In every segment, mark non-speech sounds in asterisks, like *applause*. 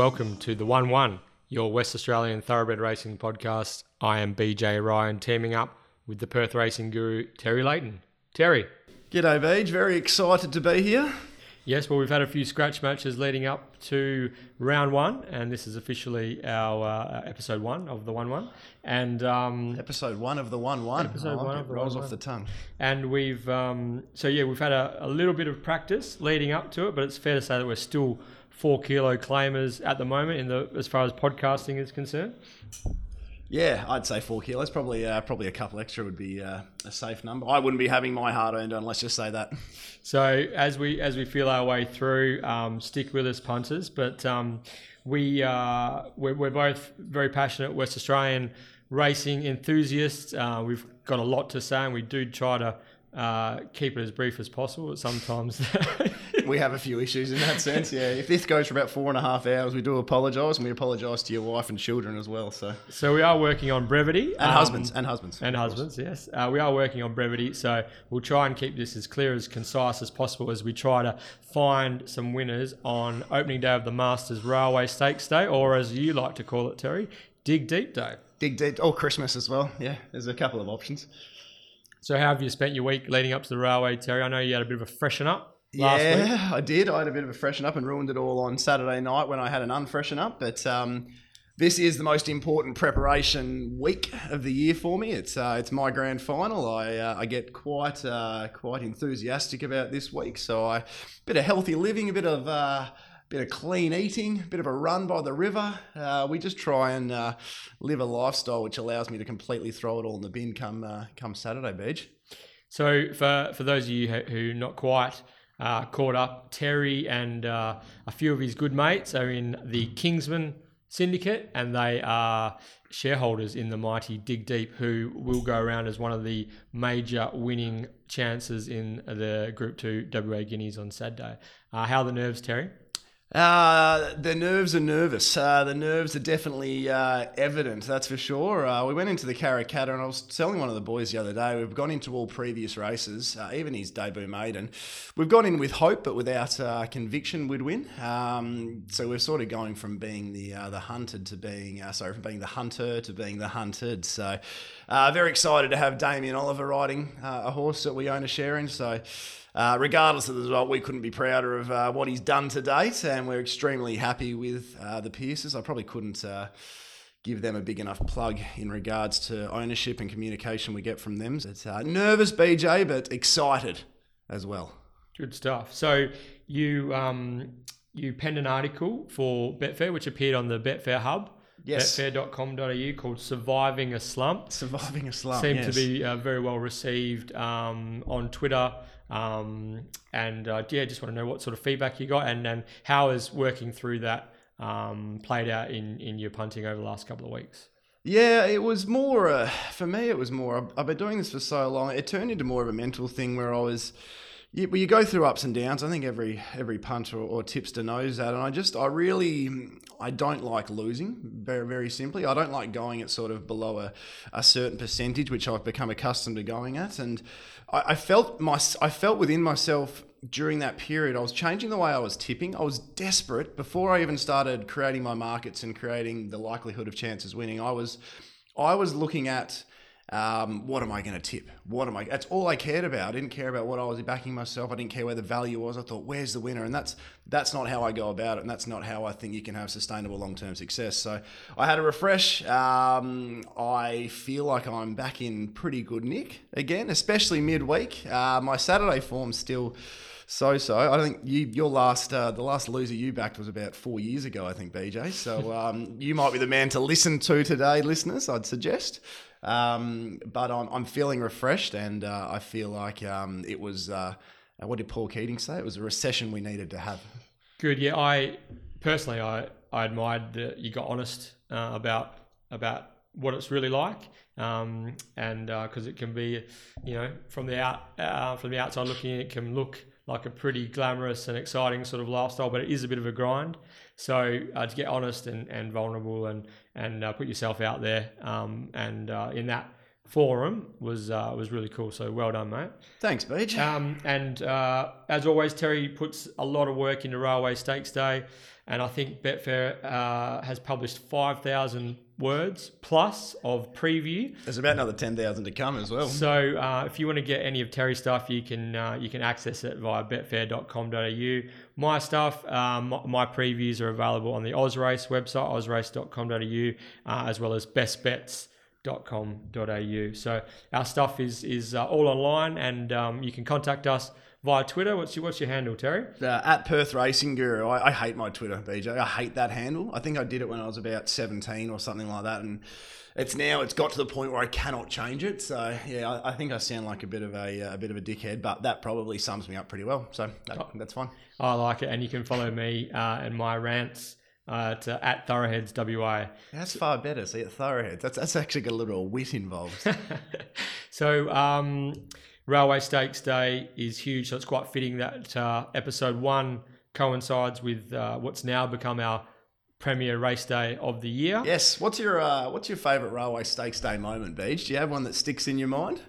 Welcome to the One One, your West Australian thoroughbred racing podcast. I am BJ Ryan, teaming up with the Perth racing guru Terry Layton. Terry, G'day, Beej. Very excited to be here. yes, well, we've had a few scratch matches leading up to round one, and this is officially our uh, episode one of the One One. And um, Episode one of the one one. Episode like one of the rolls one off one. the tongue. and we've um, so yeah, we've had a, a little bit of practice leading up to it, but it's fair to say that we're still four kilo claimers at the moment in the as far as podcasting is concerned. Yeah, I'd say four kilos. Probably, uh, probably a couple extra would be uh, a safe number. I wouldn't be having my hard earned on. Let's just say that. So as we as we feel our way through, um, stick with us, punters. But um, we uh, we're, we're both very passionate West Australian racing enthusiasts. Uh, we've got a lot to say, and we do try to uh, keep it as brief as possible. But sometimes *laughs* We have a few issues in that sense. Yeah, if this goes for about four and a half hours, we do apologise, and we apologise to your wife and children as well. So so we are working on brevity and um, husbands and husbands And husbands, yes. Uh, we are working on brevity, so we'll try and keep this as clear as concise as possible as we try to find some winners on opening day of the Masters Railway Stakes Day, or as you like to call it, Terry, Dig Deep Day. Dig deep. Oh, Christmas as well. Yeah, there's a couple of options. So, how have you spent your week leading up to the railway, Terry? I know you had a bit of a freshen up last yeah, week. I did. I had a bit of a freshen up and ruined it all on Saturday night when I had an unfreshen up. But um, this is the most important preparation week of the year for me. It's uh, it's my grand final. I uh, I get quite uh, quite enthusiastic about this week. So I bit of healthy living, a bit of. Bit of clean eating, bit of a run by the river. Uh, we just try and uh, live a lifestyle which allows me to completely throw it all in the bin come uh, come Saturday, Beej. So, for, for those of you who, not quite uh, caught up, Terry and uh, a few of his good mates are in the Kingsman Syndicate, and they are shareholders in the mighty Dig Deep, who will go around as one of the major winning chances in the Group 2 WA Guineas on Saturday. Uh, how are the nerves, Terry? Uh, the nerves are nervous. Uh, the nerves are definitely uh, evident, that's for sure. Uh, we went into the Karrakatta, and I was telling one of the boys the other day, we've gone into all previous races, uh, even his debut maiden. We've gone in with hope, but without uh, conviction we'd win. Um, so we're sort of going from being the the hunted to being, sorry, from being the hunter to being the hunted. So very excited to have Damien Oliver riding a horse that we own a share in. So uh, regardless of the result, we couldn't be prouder of uh, what he's done to date, and we're extremely happy with uh, the Pierces. I probably couldn't uh, give them a big enough plug in regards to ownership and communication we get from them. It's uh, nervous, BJ, but excited as well. Good stuff. So, you, um, you penned an article for Betfair, which appeared on the Betfair Hub. Yes. Betfair.com.au called Surviving a Slump. Surviving a slump. seemed yes. to be uh, very well received um, on Twitter. Um, and uh, yeah, just want to know what sort of feedback you got and, and how is working through that um, played out in, in your punting over the last couple of weeks. Yeah, it was more uh, for me. It was more. I've- I've been doing this for so long. It turned into more of a mental thing where I was. You, well, you go through ups and downs. I think every every punter or, or tipster knows that. And I just, I really, I don't like losing. Very very simply, I don't like going at sort of below a, a certain percentage, which I've become accustomed to going at. And I, I felt my, I felt within myself during that period, I was changing the way I was tipping. I was desperate before I even started creating my markets and creating the likelihood of chances winning. I was, I was looking at um, what am I going to tip? What am I? That's all I cared about. I didn't care about what I was backing myself. I didn't care where the value was. I thought, where's the winner? And that's that's not how I go about it, and that's not how I think you can have sustainable long term success. So I had a refresh. Um, I feel like I'm back in pretty good nick again, especially midweek. Uh, my Saturday form's still so so. I think you, your last uh, the last loser you backed was about four years ago. I think BJ. So um, you might be the man to listen to today, listeners. I'd suggest. Um, but I'm, I'm feeling refreshed, and uh, I feel like um, it was. Uh, what did Paul Keating say? It was a recession we needed to have. Good. Yeah, I personally, I, I admired that you got honest uh, about about what it's really like, um, and because it can be, you know, from the out uh, from the outside looking, in, it can look like a pretty glamorous and exciting sort of lifestyle, but it is a bit of a grind. So uh, to get honest and, and vulnerable and and uh, put yourself out there, um, and uh, in that forum was uh, was really cool. So well done, mate. Thanks, Beej. Um, and uh, as always, Terry puts a lot of work into Railway Stakes Day, and I think Betfair uh, has published five thousand words plus of preview. There's about another ten thousand to come as well. So uh, if you want to get any of Terry's stuff, you can uh, you can access it via betfair.com.au. My stuff, um, my previews are available on the Ozrace website, ozrace.com.au, uh, as well as bestbets.com.au. So our stuff is is uh, all online, and um, you can contact us via Twitter. What's your what's your handle, Terry? Uh, at Perth Racing Guru. I, I hate my Twitter, BJ. I hate that handle. I think I did it when I was about 17 or something like that, and it's now it's got to the point where I cannot change it. So yeah, I, I think I sound like a bit of a, a bit of a dickhead, but that probably sums me up pretty well. So that, Oh. that's fine. I like it, and you can follow me uh, and my rants uh, to at Thoroheads WA. That's far better. See, at Thoroheads, that's that's actually got a little wit involved. *laughs* so um, Railway Stakes Day is huge, so it's quite fitting that uh, episode one coincides with uh, what's now become our premier race day of the year. yes. What's your uh, what's your favourite Railway Stakes Day moment, Beej? Do you have one that sticks in your mind?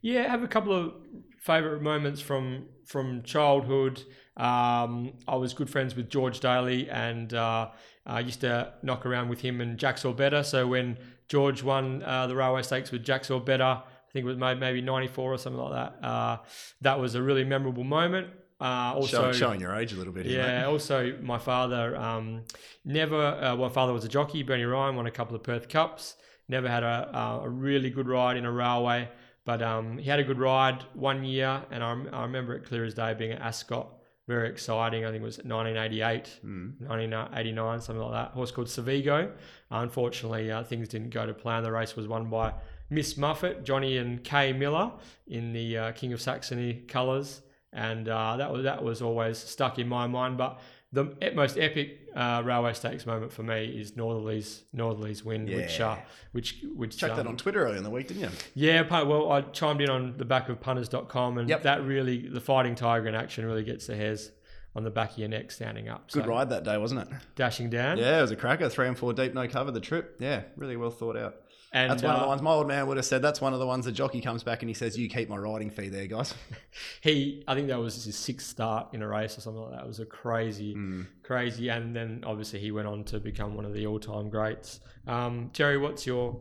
Yeah, I have a couple of favourite moments from from childhood. Um, I was good friends with George Daly, and uh, I used to knock around with him and Jack Sorbetta. So when George won uh, the Railway Stakes with Jack Sorbetta, I think it was maybe '94 or something like that. Uh, that was a really memorable moment. Uh, also, Showing, showing your age a little bit. Mate. yeah. Also, my father um, never. Uh, my father was a jockey. Bernie Ryan won a couple of Perth Cups. Never had a, uh, a really good ride in a railway, but um, he had a good ride one year, and I, I remember it clear as day being at Ascot. Very exciting. I think it was 1988, Mm. 1989, something like that. horse called Sevigo. Unfortunately, uh, things didn't go to plan. The race was won by Miss Muffet, Johnny and Kay Miller in the uh, King of Saxony colours, and uh, that was that was always stuck in my mind. But the most epic uh, railway stakes moment for me is Northerly's Northerly's win, which uh, Yeah. which which Chucked that um, on Twitter earlier in the week, didn't you? yeah, well, I chimed in on the back of punters.com, and Yep. that really, the fighting tiger in action really gets the hairs on the back of your neck standing up. Good so, ride that day, wasn't it? Dashing down. Yeah, it was a cracker. Three and four deep, no cover. The trip. Yeah, really well thought out. And That's one of the uh, ones my old man would have said. That's one of the ones the jockey comes back and he says, "You keep my riding fee there, guys." *laughs* he, I think that was his sixth start in a race or something like that. It was a crazy, Hmm. crazy. And then obviously he went on to become one of the all time greats. Um, Terry, what's your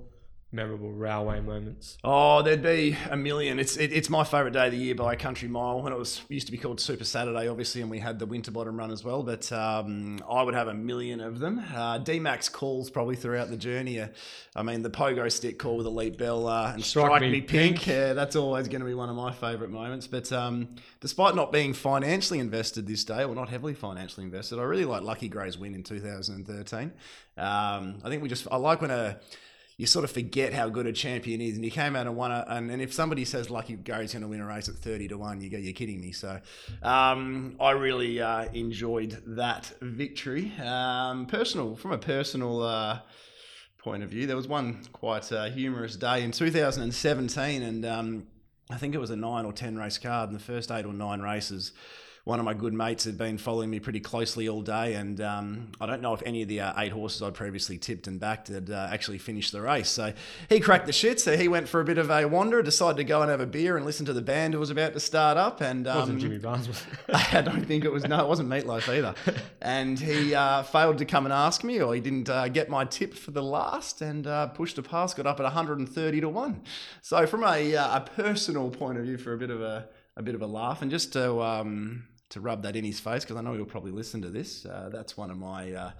memorable railway moments? Oh, there'd be a million. It's it, it's my favourite day of the year by a country mile. When it was used to be called Super Saturday, obviously, and we had the Winterbottom run as well. But um, I would have a million of them. Uh, D-Max calls probably throughout the journey. Uh, I mean, the pogo stick call with Elite Bell uh, and Strike strike, Me me, pink. Pink. Yeah, that's always going to be one of my favourite moments. But um, despite not being financially invested this day, or not heavily financially invested, I really like Lucky Gray's win in 2013. Um, I think we just I like when a you sort of forget how good a champion is. And he came out and won it. And, and if somebody says Lucky Gray's going to win a race at 30 to 1, you go, you're kidding me. So um, I really uh, enjoyed that victory. Um, personal, from a personal uh, point of view, there was one quite uh, humorous day in 2017. And um, I think it was a nine or 10 race card. In the first eight or nine races, one of my good mates had been following me pretty closely all day, and um, I don't know if any of the uh, eight horses I'd previously tipped and backed had uh, actually finished the race. So he cracked the shit. So he went for a bit of a wander, decided to go and have a beer and listen to the band who was about to start up. And um, wasn't Jimmy Barnes, was? *laughs* I don't think it was. No, it wasn't Meatloaf either. And he uh, failed to come and ask me, or he didn't uh, get my tip for the last, and uh, pushed a pass, got up at 130 to one. So from a, uh, a personal point of view, for a bit of a a bit of a laugh, and just to um, to rub that in his face, because I know he'll probably listen to this. Uh, that's one of my uh,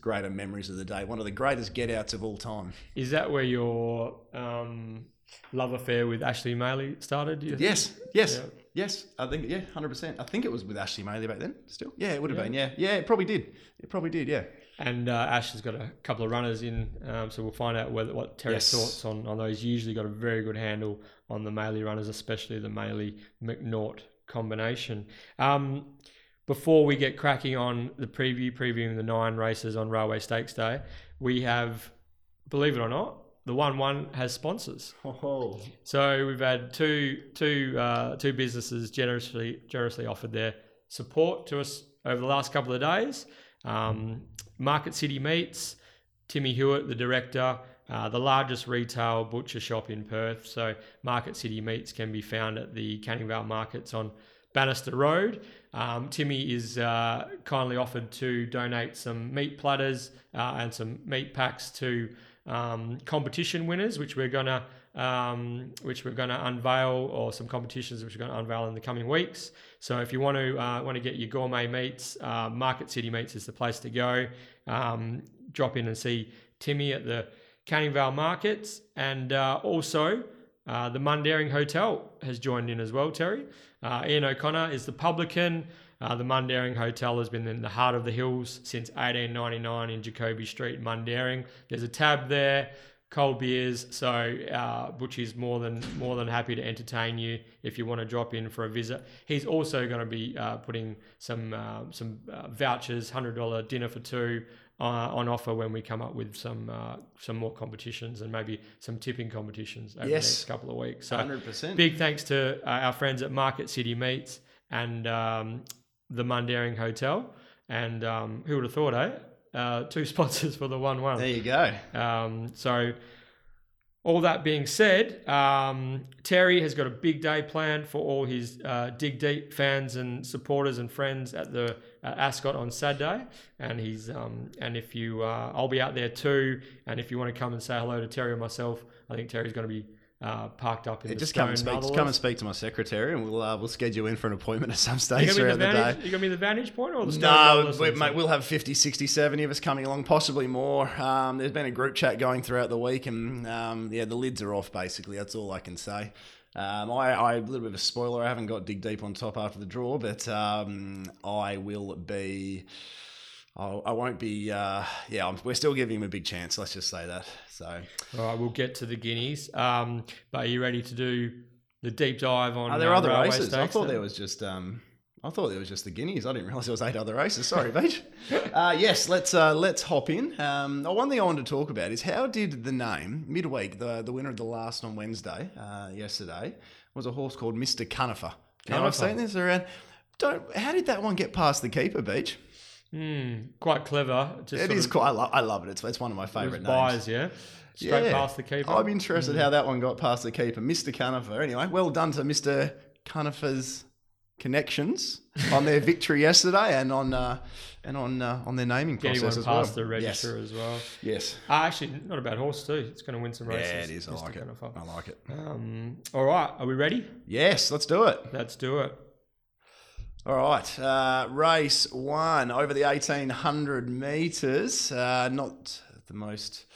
greater memories of the day. One of the greatest get outs of all time. Is that where your um, love affair with Ashley Maley started? you think? Yes, yes, Yeah. yes. I think yeah, hundred percent. I think it was with Ashley Maley back then. Still, yeah, it would have Yeah. been. Yeah, yeah, it probably did. It probably did. Yeah. And uh, Ash has got a couple of runners in, um, so we'll find out whether what Terry's Yes. thoughts on, on those. Usually got a very good handle on the Maley runners, especially the Maley McNaught combination. Um, before we get cracking on the preview, previewing the nine races on Railway Stakes Day, we have, believe it or not, the one one has sponsors. Oh, So we've had two two uh, two businesses generously generously offered their support to us over the last couple of days. Um, Market City Meats, Timmy Hewitt, the director, uh, the largest retail butcher shop in Perth. So Market City Meats can be found at the Canning Vale Markets on Bannister Road. Um, Timmy is uh, kindly offered to donate some meat platters uh, and some meat packs to um, competition winners, which we're gonna um, which we're gonna unveil, or some competitions which we're gonna unveil in the coming weeks. So if you want to uh, want to get your gourmet meats, uh, Market City Meats is the place to go. Um, drop in and see Timmy at the Canning Vale Markets, and uh, also uh, the Mundaring Hotel has joined in as well. Terry uh, Ian O'Connor is the publican. Uh, the Mundaring Hotel has been in the heart of the hills since 1899 in Jacoby Street, Mundaring. There's a tab there, cold beers. So uh, Butchie's more than more than happy to entertain you if you want to drop in for a visit. He's also going to be uh, putting some uh, some vouchers, hundred dollar dinner for two. Uh, on offer when we come up with some uh, some more competitions and maybe some tipping competitions over Yes. the next couple of weeks. So 100%. big thanks to uh, our friends at Market City Meats and um, the Mundaring Hotel. And um, who would have thought, eh? Uh, two *laughs* sponsors for the one one. There you go. Um, so, all that being said, um, Terry has got a big day planned for all his uh, Dig Deep fans and supporters and friends at the at Ascot on Saturday. And he's um, and if you, uh, I'll be out there too. And if you want to come and say hello to Terry or myself, I think Terry's going to be uh, parked up in the just come and speak. Just come and speak to my secretary, and we'll uh, we'll schedule in for an appointment at some stage throughout the the day. you gonna be the vantage point or the Stone No, we, mate, we'll have 50, 60, 70 of us coming along, possibly more. Um, there's been a group chat going throughout the week, and um, yeah, the lids are off. Basically, that's all I can say. Um, I, I a little bit of a spoiler. I haven't got dig deep on top after the draw, but um, I will be. I'll, I won't be. Uh, yeah, I'm, we're still giving him a big chance. Let's just say that. So All right, we'll get to the guineas. Um, but are you ready to do the deep dive on? are there uh, other races? I thought then? there was just. Um, I thought there was just the guineas. I didn't realise there was eight other races. Sorry, Beej. *laughs* uh, yes, let's uh, let's hop in. Um, one thing I wanted to talk about is how did the name midweek, the the winner of the last on Wednesday, uh, yesterday, was a horse called Mister Cunifer. Now I've seen this around. Don't. How did that one get past the keeper, Beej? Hmm, quite clever. Just It is of- quite. I, lo- I love it. It's, it's one of my favourite names. buys, yeah. Straight Yeah. past the keeper. I'm interested Hmm. how that one got past the keeper, Mr. Cunifer. Anyway, well done to Mr. Cunifer's connections *laughs* on their victory yesterday and on uh, and on uh, on their naming Getting process one as well. past the register as well. Yes. yes. Ah, actually, not a bad horse too. It's going to win some races. Yeah, it is. I Mr. like it. I like it. Um, all right, are we ready? Yes, let's do it. Let's do it. All right, uh, race one over the 1800 meters. Uh, not the most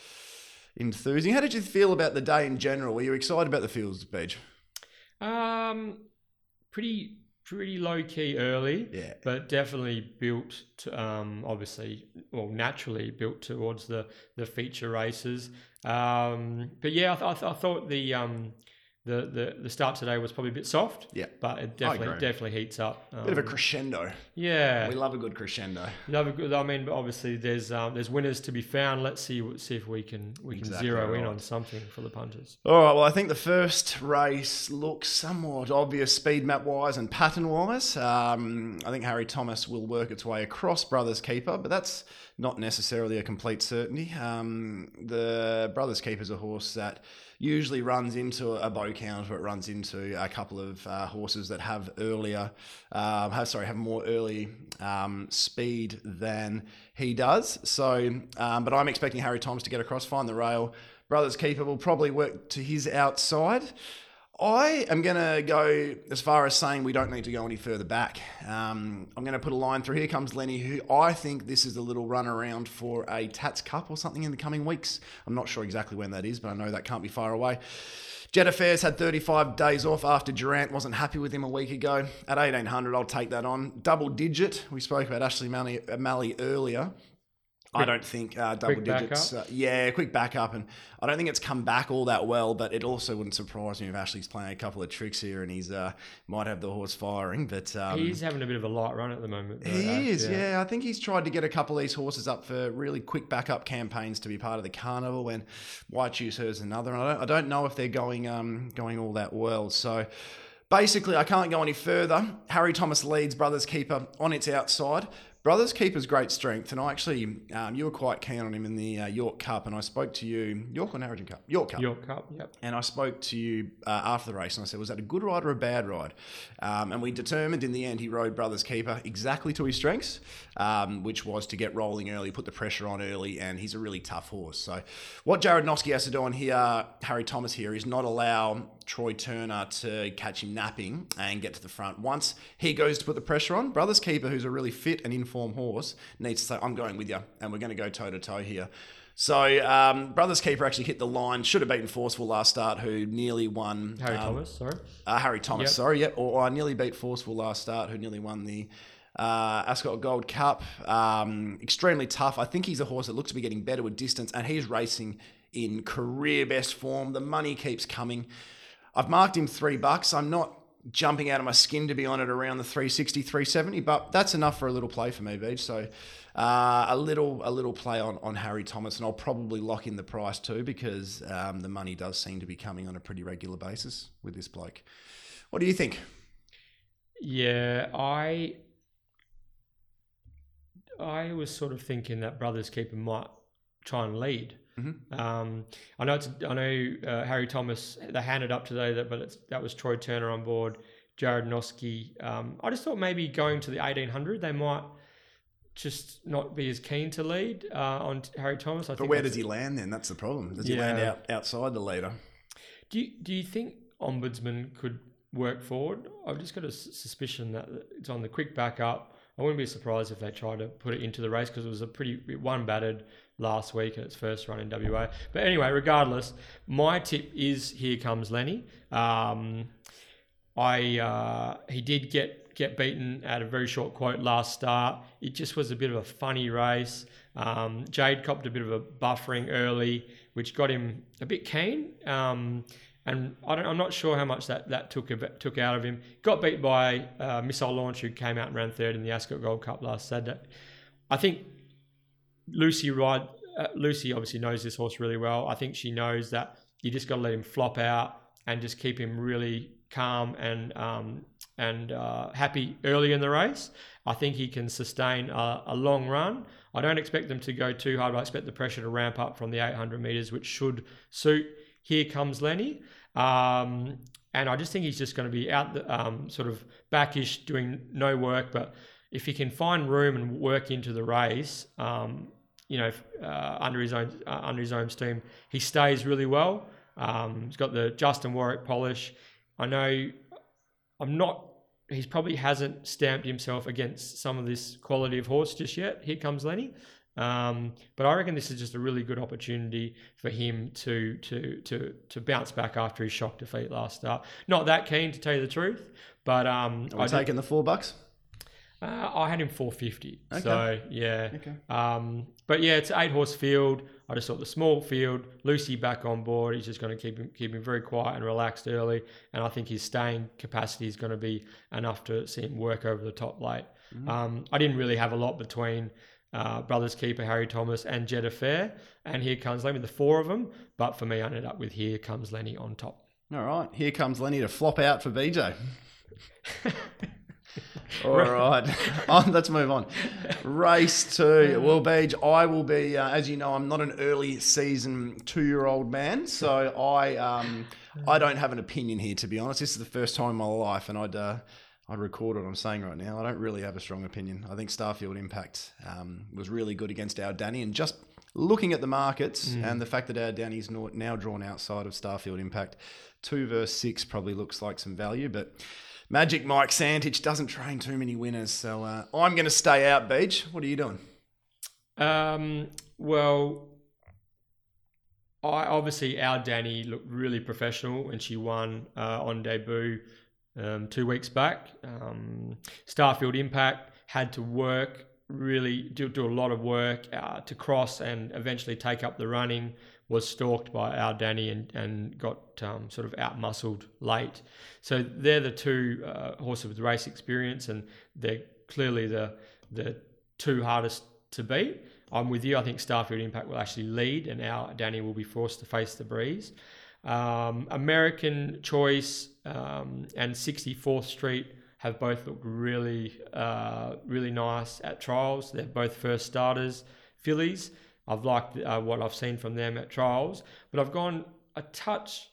enthusing. How did you feel about the day in general? Were you excited about the fields, Beej? Um, pretty pretty low key early. Yeah. but definitely built to, um, obviously well naturally built towards the the feature races um, but yeah I, th- I, th- I thought the um the, the the start today was probably a bit soft Yeah. but it definitely definitely heats up um, Bit of a crescendo. yeah We love a good crescendo. Love a good- I mean, obviously there's um, there's winners to be found. Let's see see if we can we can Exactly zero in on something for the punters. All right. Well, I think the first race looks somewhat obvious speed map wise and pattern wise. Um, I think Harry Thomas will work its way across Brothers Keeper, but that's not necessarily a complete certainty. Um, the Brothers Keeper is a horse that usually runs into a bow counter. It runs into a couple of uh, horses that have earlier, um, have sorry, have more early um, speed than he does. So, um, but I'm expecting Harry Thomas to get across, find the rail. Brothers Keeper will probably work to his outside. I am going to go as far as saying we don't need to go any further back. Um, I'm going to put a line through. Here comes Lenny, who I think this is a little run around for a Tats Cup or something in the coming weeks. I'm not sure exactly when that is, but I know that can't be far away. Jet Affairs had 35 days off after Durrant wasn't happy with him a week ago. At 1800, I'll take that on. Double digit. We spoke about Ashley Malley, Malley earlier. I don't think uh, double digits. Uh, yeah, quick backup, and I don't think it's come back all that well. But it also wouldn't surprise me if Ashley's playing a couple of tricks here, and he's uh, might have the horse firing. But um, He's having a bit of a light run at the moment. though, he is, yeah. I think he's tried to get a couple of these horses up for really quick backup campaigns to be part of the carnival. When White Shoes Her's another, and I don't, I don't know if they're going um, going all that well. So basically, I can't go any further. Harry Thomas leads Brothers Keeper on its outside. Brothers Keeper's great strength, and I actually, um, you were quite keen on him in the uh, York Cup, and I spoke to you, York or Narrogin Cup? York Cup. York Cup, yep. And I spoke to you uh, after the race, and I said, was that a good ride or a bad ride? Um, and we determined in the end he rode Brothers Keeper exactly to his strengths, um, which was to get rolling early, put the pressure on early, and he's a really tough horse. So what Jarrad Noske has to do on here, Harry Thomas here, is not allow Troy Turner to catch him napping and get to the front. Once he goes to put the pressure on, Brothers Keeper, who's a really fit and informed horse, needs to say, I'm going with you, and we're going to go toe to toe here. So, um, Brothers Keeper actually hit the line, should have beaten Forceful last start, who nearly won. Harry um, Thomas, sorry. Uh, Harry Thomas, Yep. sorry, yep. Or, or nearly beat Forceful last start, who nearly won the uh, Ascot Gold Cup. Um, extremely tough. I think he's a horse that looks to be getting better with distance, and he's racing in career best form. The money keeps coming. I've marked him three bucks. I'm not jumping out of my skin to be on it around the 360, 370, but that's enough for a little play for me, Beej. So uh, a little a little play on, on Harry Thomas, and I'll probably lock in the price too because um, the money does seem to be coming on a pretty regular basis with this bloke. What do you think? Yeah, I I was sort of thinking that Brothers Keeper might try and lead. Mhm. Um, I know it's I know uh, Harry Thomas they handed up today that, but it's, that was Troy Turner on board, Jarrad Noske. Um, I just thought maybe going to the eighteen hundred they might just not be as keen to lead uh, on Harry Thomas. I But think where does he land then? That's the problem. Does he land out outside the leader? Do you, do you think Ombudsman could work forward? I've just got a s- suspicion that it's on the quick backup. I wouldn't be surprised if they try to put it into the race because it was a pretty it one battered last week at its first run in WA. But anyway, regardless, my tip is here comes Lenny. Um, I uh, he did get get beaten at a very short quote last start. It just was a bit of a funny race. Um, Jade copped a bit of a buffering early, which got him a bit keen. Um, and I I'm not sure how much that, that took took out of him. Got beat by uh, Missile Launch, who came out and ran third in the Ascot Gold Cup last Saturday. I think Lucy ride. Uh, Lucy obviously knows this horse really well. I think she knows that you just got to let him flop out and just keep him really calm and um, and uh, happy early in the race. I think he can sustain a, a long run. I don't expect them to go too hard. I expect the pressure to ramp up from the 800 meters, which should suit. Here comes Lenny. Um, and I just think he's just going to be out, the, um, sort of backish, doing no work. But if he can find room and work into the race, um, you know, uh, under his own uh, under his own steam, he stays really well. Um, he's got the Justin Warwick polish. I know I'm not. He's probably hasn't stamped himself against some of this quality of horse just yet. Here comes Lenny. Um, but I reckon this is just a really good opportunity for him to to to to bounce back after his shock defeat last start. Not that keen to tell you the truth, but um, I, did- taking the four bucks? Uh, I had him 450. Okay. So yeah. Okay. Um, but yeah, it's eight horse field. I just thought the small field, Lucy back on board. He's just going to keep him keep him very quiet and relaxed early, and I think his staying capacity is going to be enough to see him work over the top late. Um, I didn't really have a lot between uh, brothers keeper Harry Thomas and Jetta Fair, and here comes Lenny, the four of them. But for me, I ended up with here comes Lenny on top. All right, here comes Lenny to flop out for BJ. *laughs* *laughs* All right, *laughs* let's move on. Race two. Well, Beej, I will be, uh, as you know, I'm not an early season two-year-old man, so I um, I don't have an opinion here. To be honest, this is the first time in my life, and I'd uh, I'd record what I'm saying right now. I don't really have a strong opinion. I think Starfield Impact um, was really good against our Danny, and just looking at the markets and the fact that our Danny's now- now drawn outside of Starfield Impact, two verse six probably looks like some value, but. Magic Mike Santich doesn't train too many winners, so uh, I'm going to stay out, Beej. What are you doing? Um, well, I obviously our Danny looked really professional and she won uh, on debut um, two weeks back. Um, Starfield Impact had to work really do, do a lot of work uh, to cross and eventually take up the running. Was stalked by our Danny and, and got um, sort of out muscled late. So they're the two uh, horses with race experience, and they're clearly the the two hardest to beat. I'm with you. I think Starfield Impact will actually lead, and our Danny will be forced to face the breeze. Um, American Choice um, and 64th Street have both looked really, uh, really nice at trials. They're both first starters, fillies. I've liked uh, what I've seen from them at trials, but I've gone a touch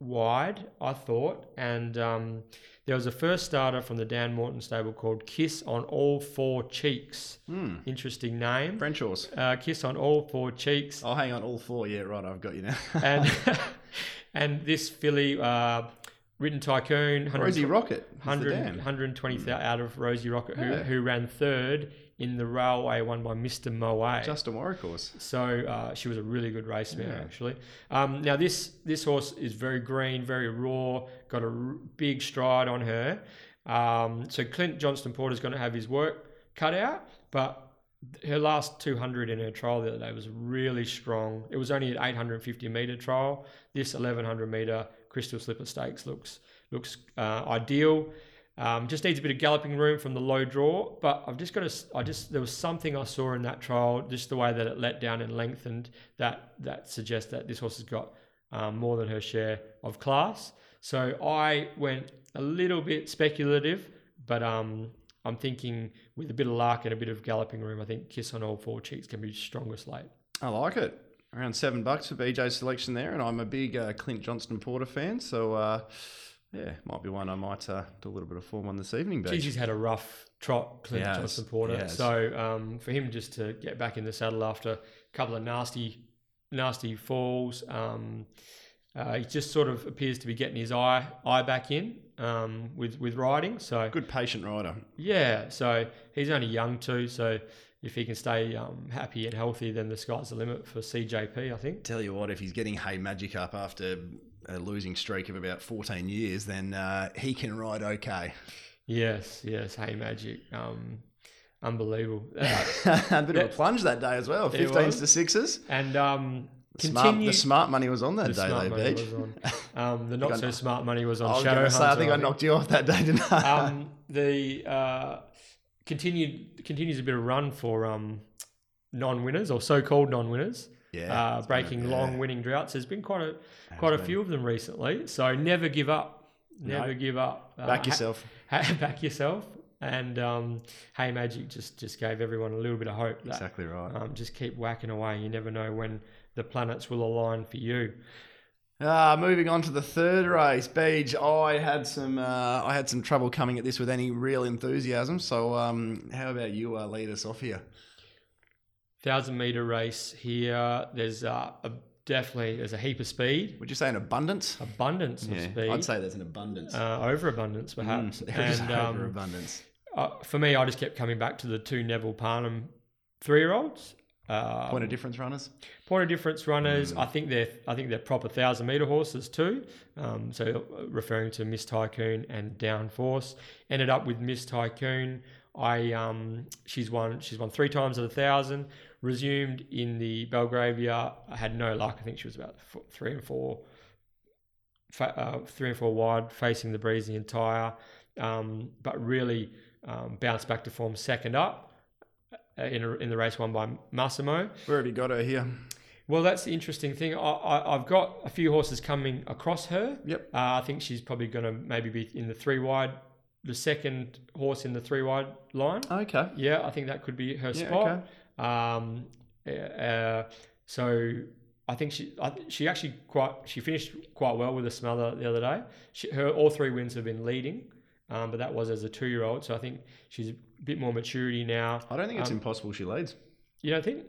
wide, I thought, and um, there was a first starter from the Dan Morton stable called Kiss on All Four Cheeks. Hmm. Interesting name. French horse. Uh, Kiss on All Four Cheeks. Oh, hang on, all four. Yeah, right. I've got you now. *laughs* and *laughs* and this filly, uh, Written Tycoon, 100 Rosie Rocket. is 100, 120 thou- out of Rosie Rocket, who, Yeah. who ran third in the railway won by Mr. Moe. Justin Warwick horse. so uh, she was a really good race mare, Yeah. actually. Um, now this this horse is very green, very raw, got a r- big stride on her. Um, so Clint Johnston Porter's going to have his work cut out, but her last 200 in her trial the other day was really strong. It was only an 850 meter trial. This 1100 meter Crystal Slipper Stakes looks looks uh, ideal. Um, just needs a bit of galloping room from the low draw, but I've just got to. I just there was something I saw in that trial, just the way that it let down and lengthened, that that suggests that this horse has got um, more than her share of class. So I went a little bit speculative, but um, I'm thinking with a bit of luck and a bit of galloping room, I think Kiss on All Four Cheeks can be strongest late. I like it. Around seven bucks for BJ's selection there, and I'm a big uh, Clint Johnston Porter fan, so uh, yeah, might be one I might uh, do a little bit of form on this evening. Beej. he's had a rough trot, Clint. Johnston Porter. He. So um, for him just to get back in the saddle after a couple of nasty, nasty falls, um, uh, he just sort of appears to be getting his eye eye back in um, with with riding. So Good patient rider. yeah, so he's only young too. So if he can stay um, happy and healthy, then the sky's the limit for CJP. I think. Tell you what, if he's getting hay Magic up after a losing streak of about 14 years, then uh, he can ride okay. Yes, yes. Hey, Magic. Um, unbelievable. Uh, *laughs* *laughs* a bit of a plunge that day as well, 15s to sixes. and um, The smart, the smart money was on that The day, smart though, Beej. *laughs* Um, the not so smart money was on I was Shadow going to say, I think I knocked you off that day, didn't I? um, the uh, continued continues a bit of run for um, non-winners or so-called non-winners, yeah, uh, it's been breaking yeah, long winning droughts. There's been quite a quite a few of them recently. So never give up. Never No. give up. Uh, Back ha- yourself. ha- *laughs* back yourself. And um, Hey Magic just just gave everyone a little bit of hope that Exactly right. um, just keep whacking away. You never know when the planets will align for you. Uh, moving on to the third race, Beej. I had some uh, I had some trouble coming at this with any real enthusiasm. So, um, how about you uh, lead us off here? Thousand meter race here. There's uh, a, definitely there's a heap of speed, Would you say an abundance? abundance of speed, I'd say there's an abundance. uh, overabundance perhaps. Mm, *laughs* there is and um, overabundance. uh, for me, I just kept coming back to the two Neville Parnham three-year-olds. Uh, Point of difference runners. point of difference runners. Mm. I think they're I think they're proper thousand meter horses too. Um, so uh, referring to Miss Tycoon and Downforce, ended up with Miss Tycoon. I um, she's won she's won three times at a thousand. Resumed in the Belgravia. I had no luck. I think she was about three and four, fa- uh, three and four wide, facing the breeze the entire. Um, but really um, bounced back to form second up uh, in a, in the race won by Massimo. Where have you got her here? Well, that's the interesting thing. I, I've got a few horses coming across her. Yep. Uh, I think she's probably going to maybe be in the three wide, the second horse in the three wide line. Okay. Yeah, I think that could be her Yeah, spot. okay. Um, uh, so I think she I, she actually quite she finished quite well with a smother the other day. She, her all three wins have been leading, um, but that was as a two year old. So I think she's a bit more maturity now. I don't think it's Um, impossible she leads. You don't think?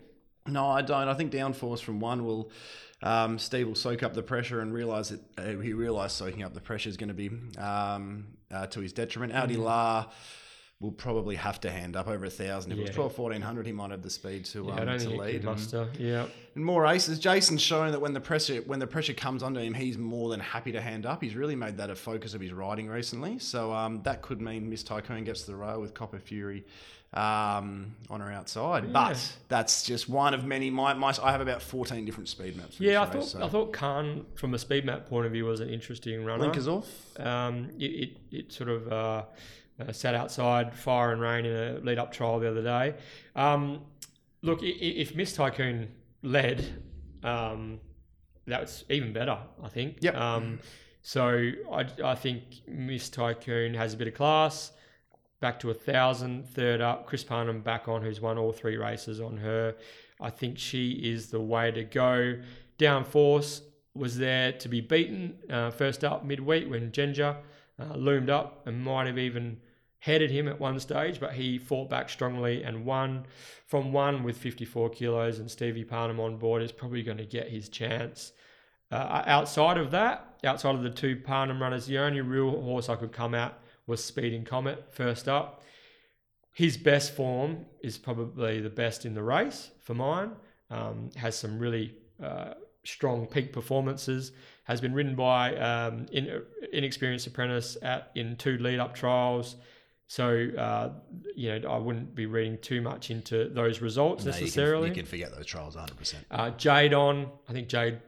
No, I don't. I think downforce from one will um, Steve will soak up the pressure and realize that uh, he realized soaking up the pressure is going to be um, uh, to his detriment. Audi La will probably have to hand up over a thousand. If it was 12, 1400, he might have the speed to, Yeah, um, to lead. can And- muster. Yeah. and more aces. Jason's shown that when the pressure when the pressure comes onto him, he's more than happy to hand up. He's really made that a focus of his riding recently. So um, that could mean Miss Tycoon gets to the rail with Copper Fury um, on her outside. Yeah. But that's just one of many. My, my I have about fourteen different speed maps. Yeah, I thought race, so. I thought Khan, from a speed map point of view, was an interesting runner. Blinkers off. Um, it, it, it sort of uh, uh, sat outside fire and rain in a lead up trial the other day. Um, look, if Miss Tycoon led, um, that's even better, I think. Yep. Um, So I, I think Miss Tycoon has a bit of class. Back to a thousand, third up. Chris Parnham back on, who's won all three races on her. I think she is the way to go. Down Force was there to be beaten uh, first up midweek when Ginger uh, loomed up and might have even headed him at one stage, but he fought back strongly and won from one with 54 kilos. And Stevie Parnham on board is probably going to get his chance. Uh, outside of that, outside of the two Parnham runners, the only real horse I could come out was Speeding Comet first up. His best form is probably the best in the race for mine. Um, has some really uh, strong peak performances. Has been ridden by um, in, inexperienced apprentice at in two lead up trials. So uh, you know, I wouldn't be reading too much into those results No, necessarily. You can, you can forget those trials 100. percent Uh, Jade on. I think Jade.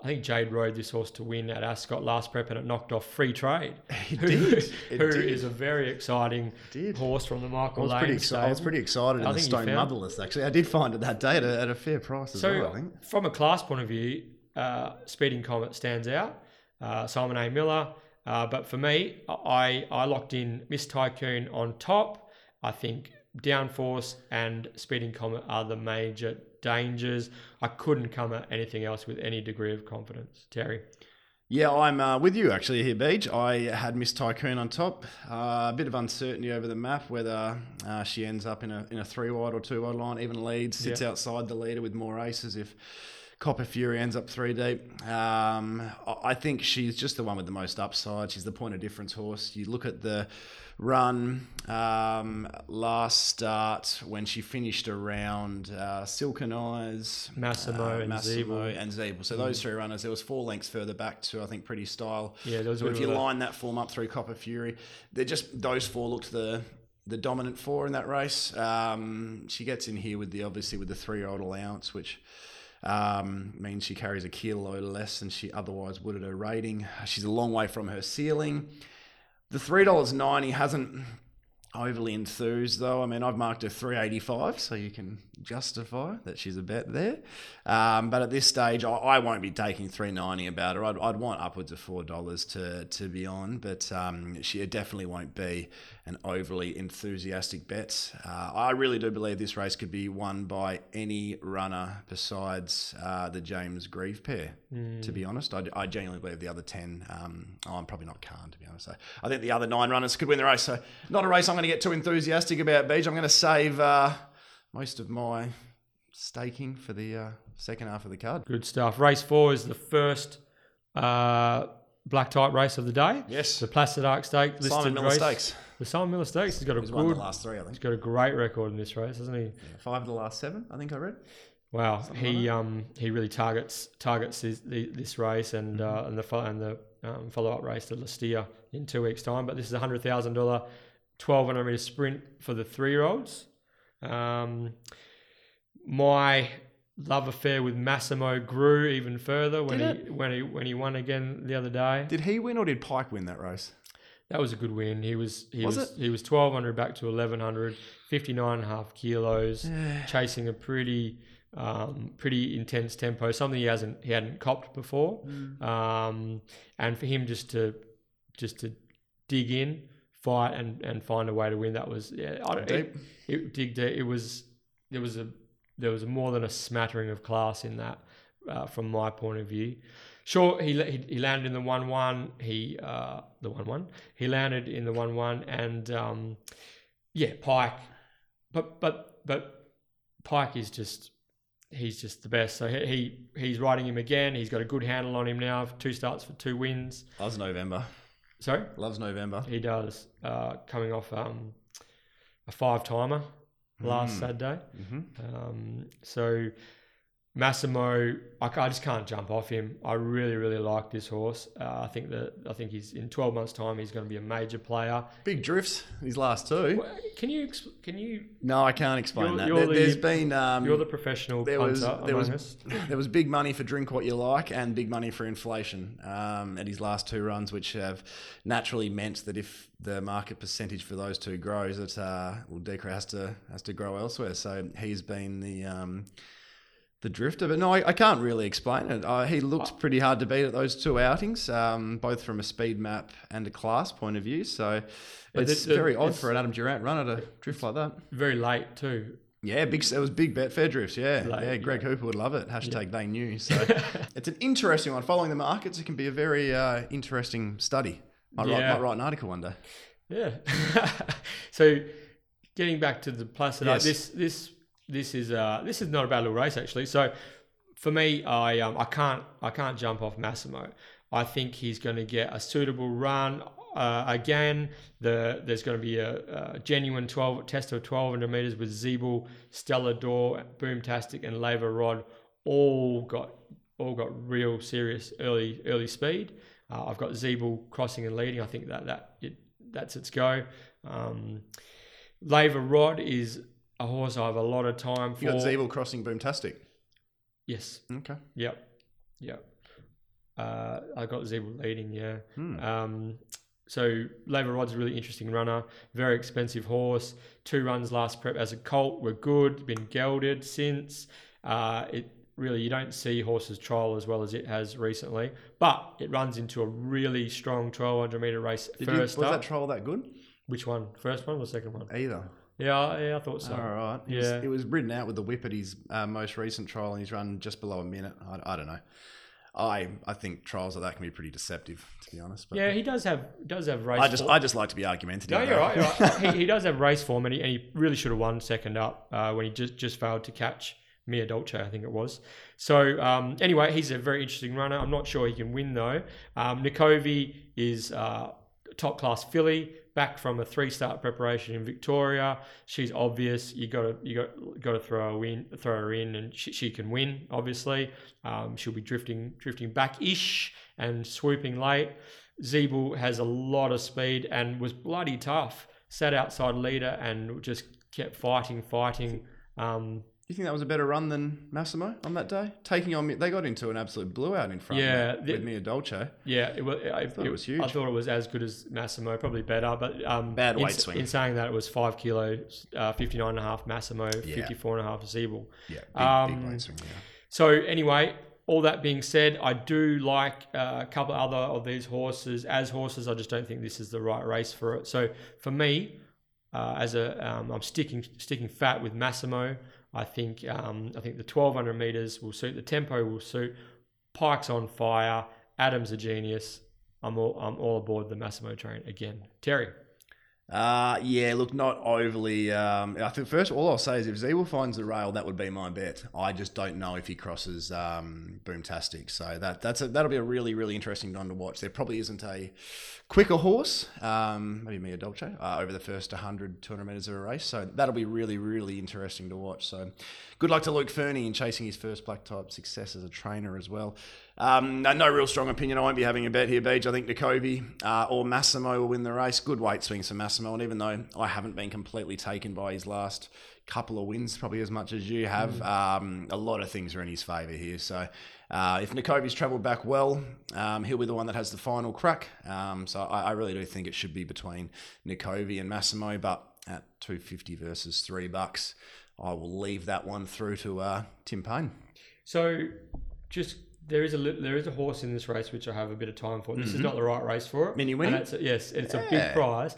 I think Jade rode this horse to win at Ascot last prep, and it knocked off Free Trade, *laughs* It who, did. It *laughs* who did. is a very exciting horse from the I Michael was, Lane pretty exci- I was pretty excited I in the Stone Motherless. Actually, I did find it that day at a, at a fair price as So, well. I think. from a class point of view, uh, Speeding Comet stands out. Uh, Simon A. Miller, uh, but for me, I I locked in Miss Tycoon on top. I think Downforce and Speeding Comet are the major dangers. I couldn't come at anything else with any degree of confidence. Terry. Yeah, I'm uh, with you actually here, Beej. I had Miss Tycoon on top. Uh, a bit of uncertainty over the map whether uh, she ends up in a in a three wide or two wide line, even leads, sits Yeah. outside the leader with more aces if Copper Fury ends up three deep. Um, I think she's just the one with the most upside. She's the point of difference horse. You look at the run um, last start when she finished around uh, Silken Eyes, Massimo and Massimo Zeeble. and Zeeble. So those three runners, there was four lengths further back to I think pretty style. Yeah, was But if you a- line that form up through Copper Fury, they're just those four looked the the dominant four in that race. Um, she gets in here with the obviously with the three year old allowance, which um, means she carries a kilo less than she otherwise would at her rating. She's a long way from her ceiling. The three dollars ninety hasn't overly enthused though. I mean, I've marked her three eighty five, so you can justify that she's a bet there. Um, but at this stage, I, I won't be taking three ninety about her. I'd, I'd want upwards of four dollars to to be on, but um, she definitely won't be an overly enthusiastic bet. Uh, I really do believe this race could be won by any runner besides uh, the James Grieve pair. To be honest, I, I genuinely believe the other ten. Um, oh, I'm probably not Khan to be honest. So I think the other nine runners could win the race. So not a race I'm going to get too enthusiastic about. Beej. I'm going to save uh, most of my staking for the uh, second half of the card. Good stuff. Race four is the first uh, black type race of the day. Yes, The Placid Ark Stake listed Simon Miller race. Stakes. The Simon Miller Stakes has got a He's won the good. last three, I think. He's got a great record in this race, hasn't he? Five of the last seven, I think I read. Wow, he um he really targets targets this, this race and Mm-hmm. uh, and the and the um, follow up race to Lastia in two weeks' time. But this is a hundred thousand dollar, twelve hundred meter sprint for the three year olds. Um, my love affair with Massimo grew even further when Did he when he when he won again the other day. Did he win or did Pike win that race? That was a good win. He was he Was was, he was 1200 back to 1100, 59 and a half kilos, chasing a pretty um, pretty intense tempo, something he hasn't he hadn't copped before. Mm. Um, and for him just to just to dig in, fight and, and find a way to win that was yeah, I don't, Deep. it, it dig deep. It was there was a there was more than a smattering of class in that uh, from my point of view. Sure, he, he he landed in the one one. He uh, the one one. He landed in the one one, and um, yeah, Pike. But but but Pike is just he's just the best. So he, he he's riding him again. He's got a good handle on him now. Two starts for two wins. Loves November. Sorry, Loves November. he does. Uh, coming off um, a five timer last Mm. Saturday. Mm-hmm. Um, so Massimo, I, I just can't jump off him. I really, really like this horse. Uh, I think that I think he's in 12 months' time. He's going to be a major player. Big drifts, these last two. Can you can you? No, I can't explain You're- that. you're There, the- there's been um, You're the professional there punter was there was us. *laughs* there was big money for drink what you like and big money for inflation um, at his last two runs, which have naturally meant that if the market percentage for those two grows, that uh, well, Decra has to has to grow elsewhere. So he's been the um, the drifter. But no, I, I can't really explain it. Uh, he looked pretty hard to beat at those two outings, um, both from a speed map and a class point of view. So Yeah, it's very odd it's- for an Adam Durrant runner to drift like that. Very late too. Yeah, big. It was big Betfair drifts. Yeah, Like, yeah. Greg yeah. Hooper would love it. Hashtag they knew. *laughs* So it's an interesting one. Following the markets, it can be a very uh, interesting study. Might, write, might write an article one day. Yeah. *laughs* so getting back to the Placid, Yes. this this this is uh this is not a bad little race actually. So for me, I um I can't I can't jump off Massimo. I think he's going to get a suitable run. Uh, again, the there's going to be a, a genuine 12 test of 1200 meters with Zebul, Stellar Door, Boomtastic, and Lava Rod all got all got real serious early early speed. Uh, I've got Zebul crossing and leading. I think that that it, that's its go. Um, Rod is a horse I have a lot of time for. You got Zeeble crossing Boomtastic. Yes. Okay. Yep. Yep. Uh, I got Zeeble leading. Yeah. Hmm. Um, so Lava Rod's a really interesting runner, very expensive horse. Two runs last prep as a colt were good, been gelded since. Uh, it really you don't see horses trial as well as it has recently, but it runs into a really strong 1200 meter race Did you, was first up. that trial that good? Which one? First one or second one? Either. Yeah, I- yeah, I thought so. All right. It was, Yeah. it was ridden out with the whip at his uh, most recent trial, and he's run just below a minute. I, I don't know. I I think trials like that can be pretty deceptive, to be honest. But Yeah, he does have does have race. I just form. I just like to be argumentative. No, you're right. You're right. *laughs* he, he does have race form, and he, and he really should have won second up uh, when he just, just failed to catch Mia Dolce, I think it was. So um, anyway, he's a very interesting runner. I'm not sure he can win though. Um, Nikovi is uh, top class filly, back from a three start preparation in Victoria. She's obvious. You got to you got got to throw her in, throw her in, and she, she can win. Obviously, um, she'll be drifting drifting back ish and swooping late. Zeeble has a lot of speed and was bloody tough. Sat outside leader and just kept fighting, fighting. Um, You think that was a better run than Massimo on that day? Taking on, they got into an absolute blowout in front. Yeah, with, the- with Mia Dolce. yeah, it was. I thought it was huge. I thought it was as good as Massimo, probably better, but um, Bad in, weight s- swing. In saying that, it was five kilos, uh, 59 and a half Massimo, Yeah. 54 and Zeeble. Yeah, big, Um, big weight swing. Yeah. So anyway, all that being said, I do like uh, a couple other of these horses as horses. I just don't think this is the right race for it. So for me, uh, as a um, I'm sticking sticking fat with Massimo. I think um, I think the 1200 meters will suit. The tempo will suit. Pike's on fire. Adam's a genius. I'm all I'm all aboard the Massimo train again. Terry. Uh, yeah, look, not overly. Um, I think first, all I'll say is if Zeeble finds the rail, that would be my bet. I just don't know if he crosses um, Boomtastic. So that that's a, that'll be a really really interesting one to watch. There probably isn't a quicker horse, um, maybe Mia Dolce, uh, over the first 100, 200 meters of a race. So that'll be really really interesting to watch. So good luck to Luke Fernie in chasing his first black type success as a trainer as well. Um, no, no real strong opinion. I won't be having a bet here, Beej. I think Nicovi uh, or Massimo will win the race. Good weight swings for Massimo. And even though I haven't been completely taken by his last couple of wins, probably as much as you have, um, a lot of things are in his favour here. So uh, if Nicovi's travelled back well, um, he'll be the one that has the final crack. Um, so I, I really do think it should be between Nicovi and Massimo. But at 250 versus three bucks, I will leave that one through to uh, Tim Payne. So, just there is a there is a horse in this race which I have a bit of time for. This is Mhm. not the right race for it. Mini And Winnie? it's a- yes, it's a big prize.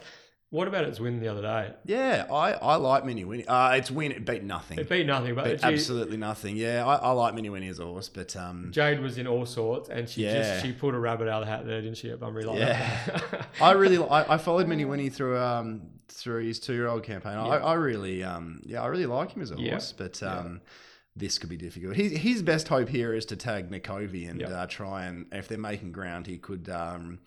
What about its win the other day? Yeah, I, I like Mini Winnie. Uh, it's win. It beat nothing. It beat nothing, but Beat absolutely nothing. Yeah, I, I like Mini Winnie as a horse, but um, Jade was in all sorts, and she Yeah. just she pulled a rabbit out of the hat there, didn't she? At Bunbury like Yeah. I really *laughs* I, I followed Mini Winnie through um through his two year old campaign. I, Yeah. I really um yeah I really like him as a Yeah. horse, but Yeah. um. This could be difficult. His, his best hope here is to tag Nikovi and Yeah. uh, try and if they're making ground, he could um,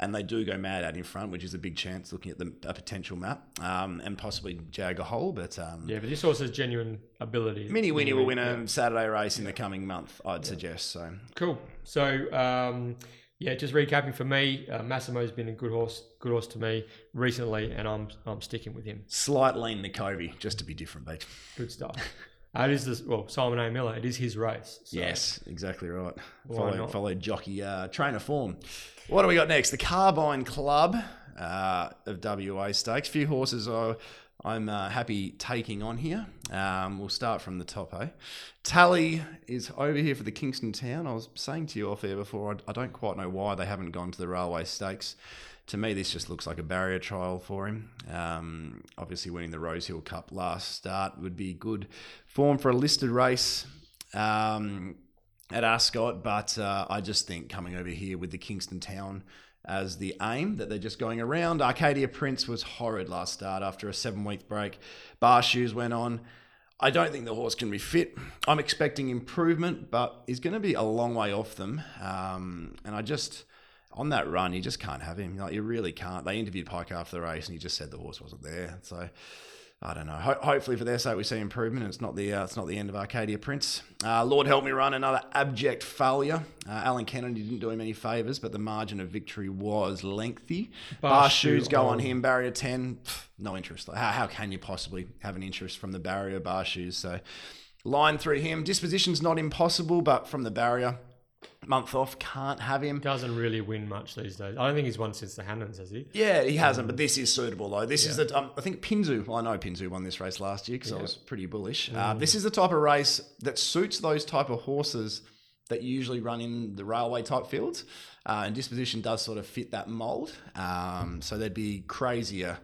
and they do go mad out in front, which is a big chance looking at the a potential map, um, and possibly jag a hole. But um, yeah, but this horse has genuine ability. Mini Winnie will win a Yeah. Saturday race in the coming month, I'd suggest. So Cool. So um, yeah, just recapping for me, uh, Massimo's been a good horse, good horse to me recently, and I'm I'm sticking with him. slight lean Nikovi, just to be different, mate. Good stuff. *laughs* It is this well Simon A Miller. It is his race. so- Yes, exactly right. Why Follow, follow jockey uh, trainer form. What do we got next? The Carbine Club uh, of WA Stakes. Few horses I I'm uh, happy taking on here. Um, we'll start from the top, eh? Tally is over here for the Kingston Town. I was saying to you off air before, I, I don't quite know why they haven't gone to the Railway Stakes. To me, this just looks like a barrier trial for him. Um, obviously, winning the Rosehill Cup last start would be good form for a listed race um, at Ascot, but uh, I just think coming over here with the Kingston Town as the aim that they're just going around. Arcadia Prince was horrid last start after a seven week break. Bar shoes went on. I don't think the horse can be fit. I'm expecting improvement, but he's going to be a long way off them. Um, and I just, on that run, you just can't have him. Like you really can't. They interviewed Pike after the race, and he just said the horse wasn't there. So I don't know. Ho- hopefully for their sake we see improvement. It's not the uh, it's not the end of Arcadia Prince. Uh, Lord help me run another abject failure. Uh, Alan Kennedy didn't do him any favours, but the margin of victory was lengthy. Bar, Bar shoes shoe go on on. him. Barrier ten, pff, no interest. How, how can you possibly have an interest from the barrier bar shoes? So line through him. Disposition's not impossible, but from the barrier, month off can't have him. Doesn't really win much these days. I don't think he's won since the Hannons, has he? Yeah, he hasn't, but this is suitable though. This is the um, I think Pinzu. Well, I know Pinzu won this race last year because I was pretty bullish. Uh, this is the type of race that suits those type of horses that usually run in the railway type fields, uh, and disposition does sort of fit that mold. Um, so they'd be crazier.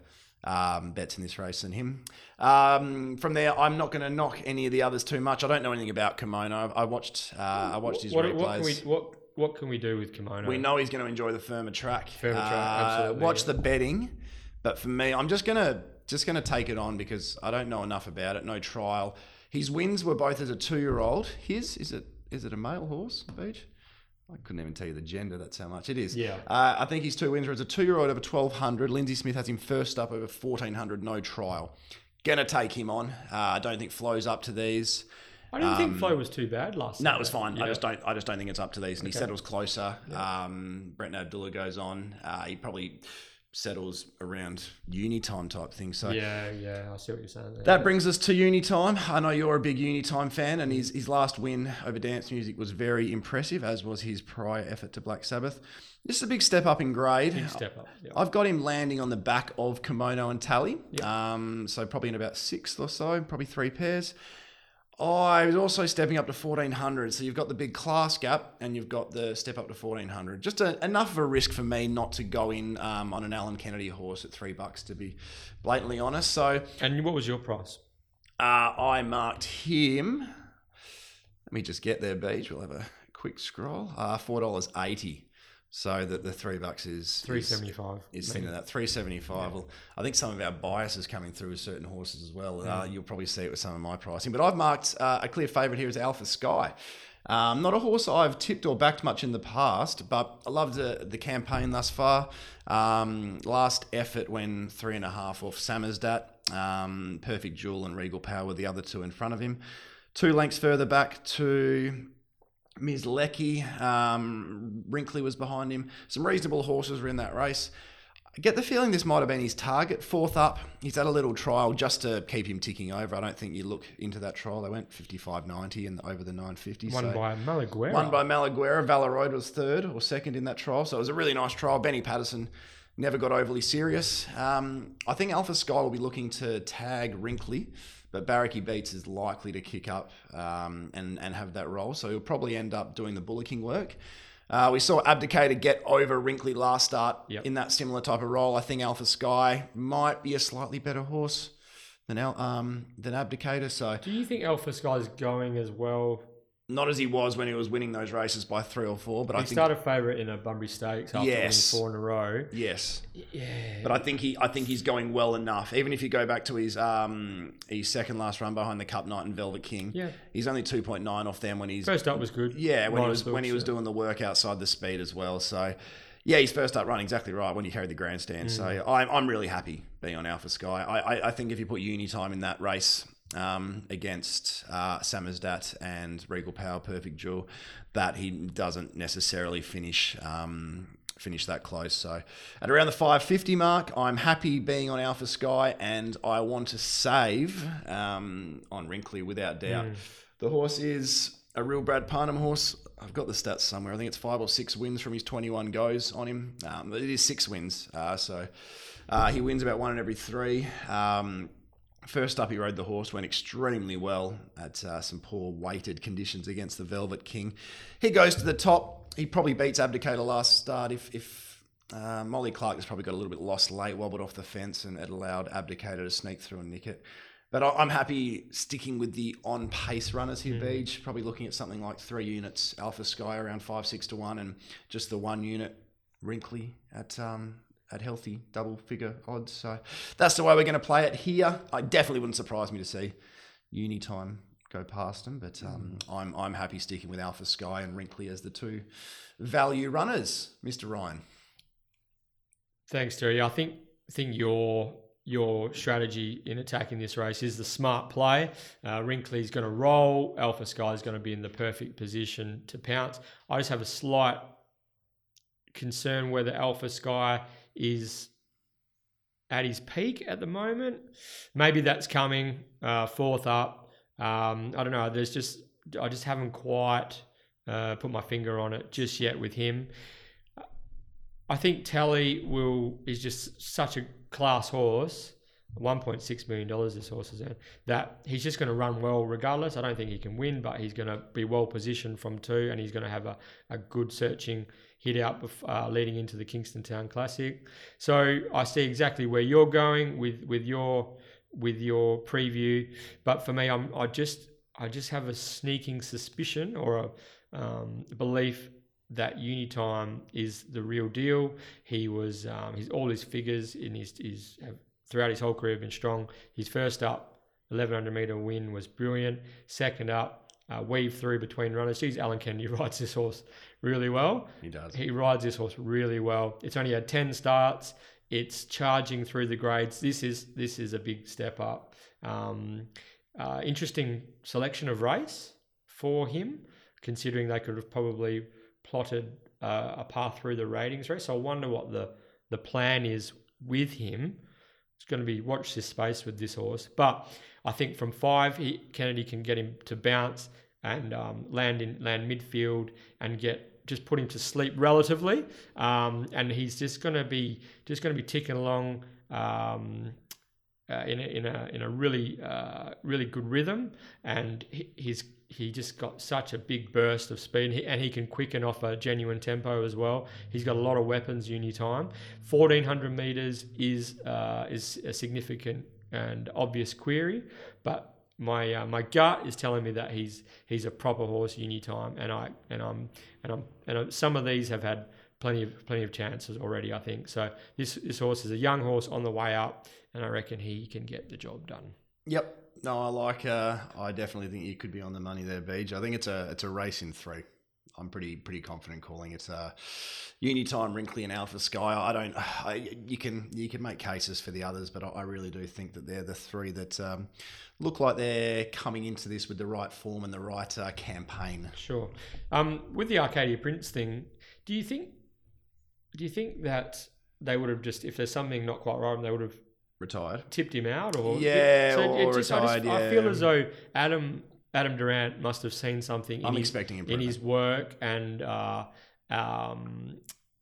Um, bets in this race than him. Um, from there, I'm not going to knock any of the others too much. I don't know anything about Kimono. I watched. Uh, I watched his What, replays. what, can we, what, what can we do with Kimono? We know he's going to enjoy the firmer track. Firmer track, Uh, absolutely, Watch yeah. the betting, but for me, I'm just gonna just gonna take it on because I don't know enough about it. No trial. His wins were both as a two year old. His is it is it a male horse? Beej. I couldn't even tell you the gender. That's how much it is. Yeah. Uh, I think his two wins were as a two year old over 1200. Lindsay Smith has him first up over 1400. No trial. Gonna take him on. Uh, I don't think Flo's up to these. I didn't think Flo was too bad last um, No, it was fine. I just don't. I just don't think it's up to these. And he settles closer. Um, Brent Abdullah goes on. Uh, he probably settles around uni time type thing. So Yeah, yeah, I see what you're saying there. that brings us to uni time. I know you're a big uni time fan, and his his last win over dance music was very impressive, as was his prior effort to Black Sabbath. This is a big step up in grade. Big step up. Yeah. I've got him landing on the back of Kimono and Tally. Um, so probably in about sixth or so, probably three pairs. I was also stepping up to 1400. So you've got the big class gap and you've got the step up to 1400. Just a, enough of a risk for me not to go in um, on an Alan Kennedy horse at three bucks, to be blatantly honest. So and what was your price? uh, I marked him. Let me just get there, Beej. We'll have a quick scroll. Uh, $4.80. So that the three bucks is Three is- seventy five. is thinking that 375 well i think some of our bias is coming through with certain horses as well uh, you'll probably see it with some of my pricing but i've marked uh, a clear favourite here is alpha sky um, not a horse I've tipped or backed much in the past, but I loved the, the campaign thus far. Um, last effort when three and a half off Samarsdat, um, Perfect Jewel and Regal Power were the other two in front of him. Two lengths further back to Ms. Lecky, um, Wrinkly was behind him. Some reasonable horses were in that race. I get the feeling this might have been his target. Fourth up, he's had a little trial just to keep him ticking over. I don't think you look into that trial. They went 55.90 and over the 950. One so. by Malaguerra. Won by Malaguerra. Valaroid was third or second in that trial. So it was a really nice trial. Benny Patterson never got overly serious. Um, I think Alpha Sky will be looking to tag Wrinkly, but Barracky Beats is likely to kick up um, and, and have that role. So he'll probably end up doing the bullocking work. Uh, we saw Abdicator get over Wrinkly last start Yep. in that similar type of role. I think Alpha Sky might be a slightly better horse than um, than Abdicator. So Do you think Alpha Sky is going as well? Not as he was when he was winning those races by three or four, but I He think started favourite in a Bunbury Stakes after Yes. winning four in a row. yes. Yeah. But I think he, I think he's going well enough. Even if you go back to his um, his second last run behind the Cup Knight and Velvet King, Yeah. he's only two point nine off them when he's First up was good. yeah when he was when he was doing the work outside the speed as well. So yeah, he's first up run exactly right when you carry the grandstand. So I'm, I'm really happy being on Alpha Sky. I, I, I think if you put uni time in that race. Um, against uh, Samarsdat and Regal Power Perfect Jewel, that he doesn't necessarily finish um, finish that close. So at around the 550 mark, I'm happy being on Alpha Sky, and I want to save um, on Wrinkly without doubt. The horse is a real Brad Parnham horse. I've got the stats somewhere. I think it's five or six wins from his 21 goes on him. Um, it is six wins. Uh, so uh, he wins about one in every three. Um, First up, he rode the horse, went extremely well at uh, some poor weighted conditions against the Velvet King. He goes to the top. He probably beats Abdicator last start. If, if uh, Molly Clark has probably got a little bit lost late, wobbled off the fence, and it allowed Abdicator to sneak through and nick it. But I- I'm happy sticking with the on pace runners here, Beej. Probably looking at something like three units Alpha Sky around five, six to one, and just the one unit Wrinkly at um, at healthy double figure odds. So that's the way we're going to play it here. I definitely wouldn't surprise me to see uni time go past them, but um, I'm I'm happy sticking with Alpha Sky and Wrinkly as the two value runners, Mr. Ryan. Thanks, Terry. I think think your your strategy in attacking this race is the smart play. Uh, Wrinkly's going to roll. Alpha Sky is going to be in the perfect position to pounce. I just have a slight concern whether Alpha Sky is at his peak at the moment. Maybe that's coming uh, fourth up. Um, I don't know. There's just I just haven't quite uh, put my finger on it just yet with him. I think Telly will is just such a class horse. One point six million dollars this horse is in. That he's just going to run well regardless. I don't think he can win, but he's going to be well positioned from two, and he's going to have a, a good searching hit out bef- uh, leading into the Kingston Town Classic. So I see exactly where you're going with with your with your preview, but for me, I'm I just I just have a sneaking suspicion or a um, belief that Unitime is the real deal. He was um, his all his figures in his, his throughout his whole career have been strong. His first up 1100 meter win was brilliant. Second up, uh, weave through between runners. Geez, Alan Kennedy *laughs* rides this horse really well. He does. He rides this horse really well. It's only had 10 starts. It's charging through the grades. This is this is a big step up. Um, uh, interesting selection of race for him, considering they could have probably plotted uh, a path through the ratings race. So I wonder what the the plan is with him. It's going to be watch this space with this horse, but I think from five, he, Kennedy can get him to bounce and um, land in land midfield and get just put him to sleep relatively, um, and he's just going to be just going to be ticking along um, uh, in a, in a in a really uh, really good rhythm, and he, he's he just got such a big burst of speed, and he, and he can quicken off a genuine tempo as well. He's got a lot of weapons uni time. Fourteen hundred meters is uh, is a significant and obvious query, but my uh, my gut is telling me that he's he's a proper horse uni time, and I and I'm and I'm and I'm, some of these have had plenty of plenty of chances already. I think so. This this horse is a young horse on the way up, and I reckon he can get the job done. Yep. No, I like. Uh, I definitely think you could be on the money there, Beej. I think it's a it's a race in three. I'm pretty pretty confident calling it. Uh, Unitime, Wrinkly, and Alpha Sky. I don't. I, you can you can make cases for the others, but I, I really do think that they're the three that um, look like they're coming into this with the right form and the right uh, campaign. Sure. Um, with the Arcadia Prince thing, do you think do you think that they would have just if there's something not quite right, they would have Retired. tipped him out or Yeah, it or just- I, just- retired, I feel as though Adam Adam Durrant must have seen something in I'm his, expecting in his work and uh, um,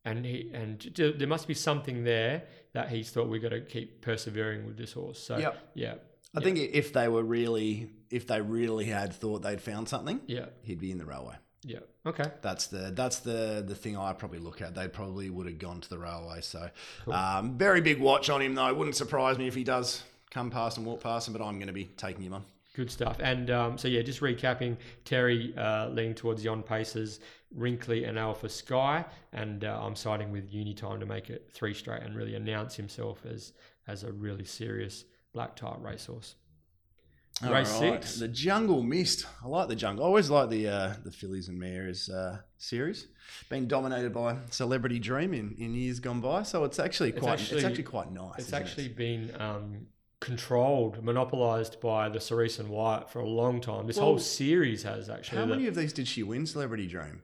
and he and there must be something there that he's thought we got to keep persevering with this horse. So Yep. yeah, I think if they were really, if they really had thought they'd found something, yeah, he'd be in the railway. yeah. Okay, That's the that's the the thing I probably look at. They probably would have gone to the railway. So, um, very big watch on him though. Wouldn't surprise me if he does come past and walk past him. But I'm going to be taking him on. Good stuff. And um, so, yeah, just recapping Terry uh, leaning towards Yon on paces, Wrinkly and Alpha Sky. And uh, I'm siding with Unitime to make it three straight and really announce himself as as a really serious black type racehorse. Race All right. six. the Jungle Mist. I like the Jungle. I always like the uh, the Fillies and Mares uh, series. Been dominated by Celebrity Dream in, in years gone by. So it's actually It's quite actually- it's actually quite nice. It's isn't it? actually been um, controlled, monopolised by the Cerise and White for a long time. This whole series has actually. How many of these did she win? Celebrity Dream.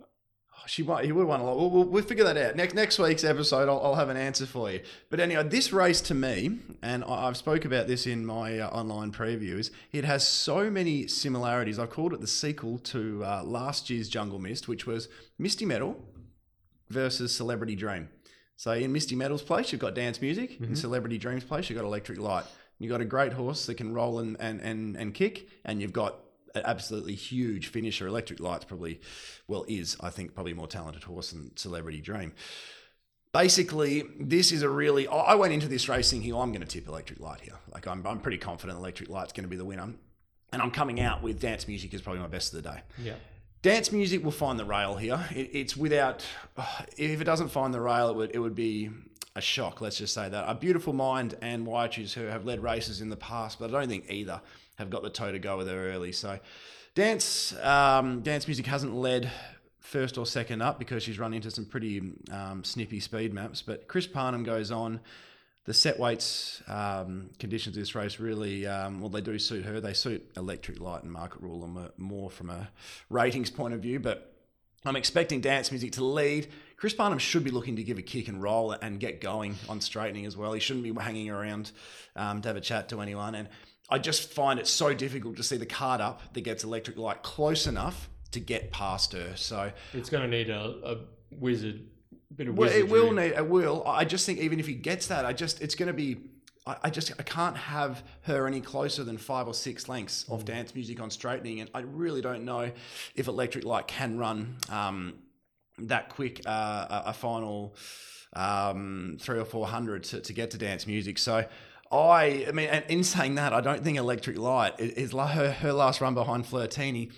Oh, She might. He would have won a lot. We'll, we'll, we'll figure that out next next week's episode. I'll, I'll have an answer for you. But anyway, this race to me, and I, I've spoke about this in my uh, online previews. It has so many similarities. I've called it the sequel to uh, last year's Jungle Mist, which was Misty Metal versus Celebrity Dream. So in Misty Metal's place, you've got dance music. In mm-hmm. Celebrity Dream's place, you've got electric light. You've got a great horse that can roll and, and, and, and kick, and you've got an absolutely huge finisher. Electric Light's probably, well, is, I think, probably a more talented horse than Celebrity Dream. Basically, this is a really. I went into this race thinking, oh, I'm going to tip Electric Light here. Like, I'm, I'm pretty confident Electric Light's going to be the winner. And I'm coming out with Dance Music is probably my best of the day. Yeah. Dance music will find the rail here. It, it's without, *sighs* if it doesn't find the rail, it would it would be a shock. Let's just say that a beautiful mind and Waiachus who have led races in the past, but I don't think either have got the toe to go with her early. So, dance um, dance music hasn't led first or second up because she's run into some pretty um, snippy speed maps. But Chris Parnham goes on the set weights um, conditions of this race really, um, well, they do suit her. They suit Electric Light and Market Rule more from a ratings point of view, but I'm expecting dance music to lead. Chris Parnham should be looking to give a kick and roll and get going on straightening as well. He shouldn't be hanging around um, to have a chat to anyone. And I just find it so difficult to see the card up that gets Electric Light close enough to get past her. So it's going to need a, a wizard bit of well, it will need it will. I just think even if he gets that, I just it's going to be. I, I just I can't have her any closer than five or six lengths mm. off dance music on straightening, and I really don't know if Electric Light can run um, that quick uh, a, final um, three or four hundred to, to get to dance music. So. I, I mean, and in saying that, I don't think Electric Light is, is her, her last run behind Flirtini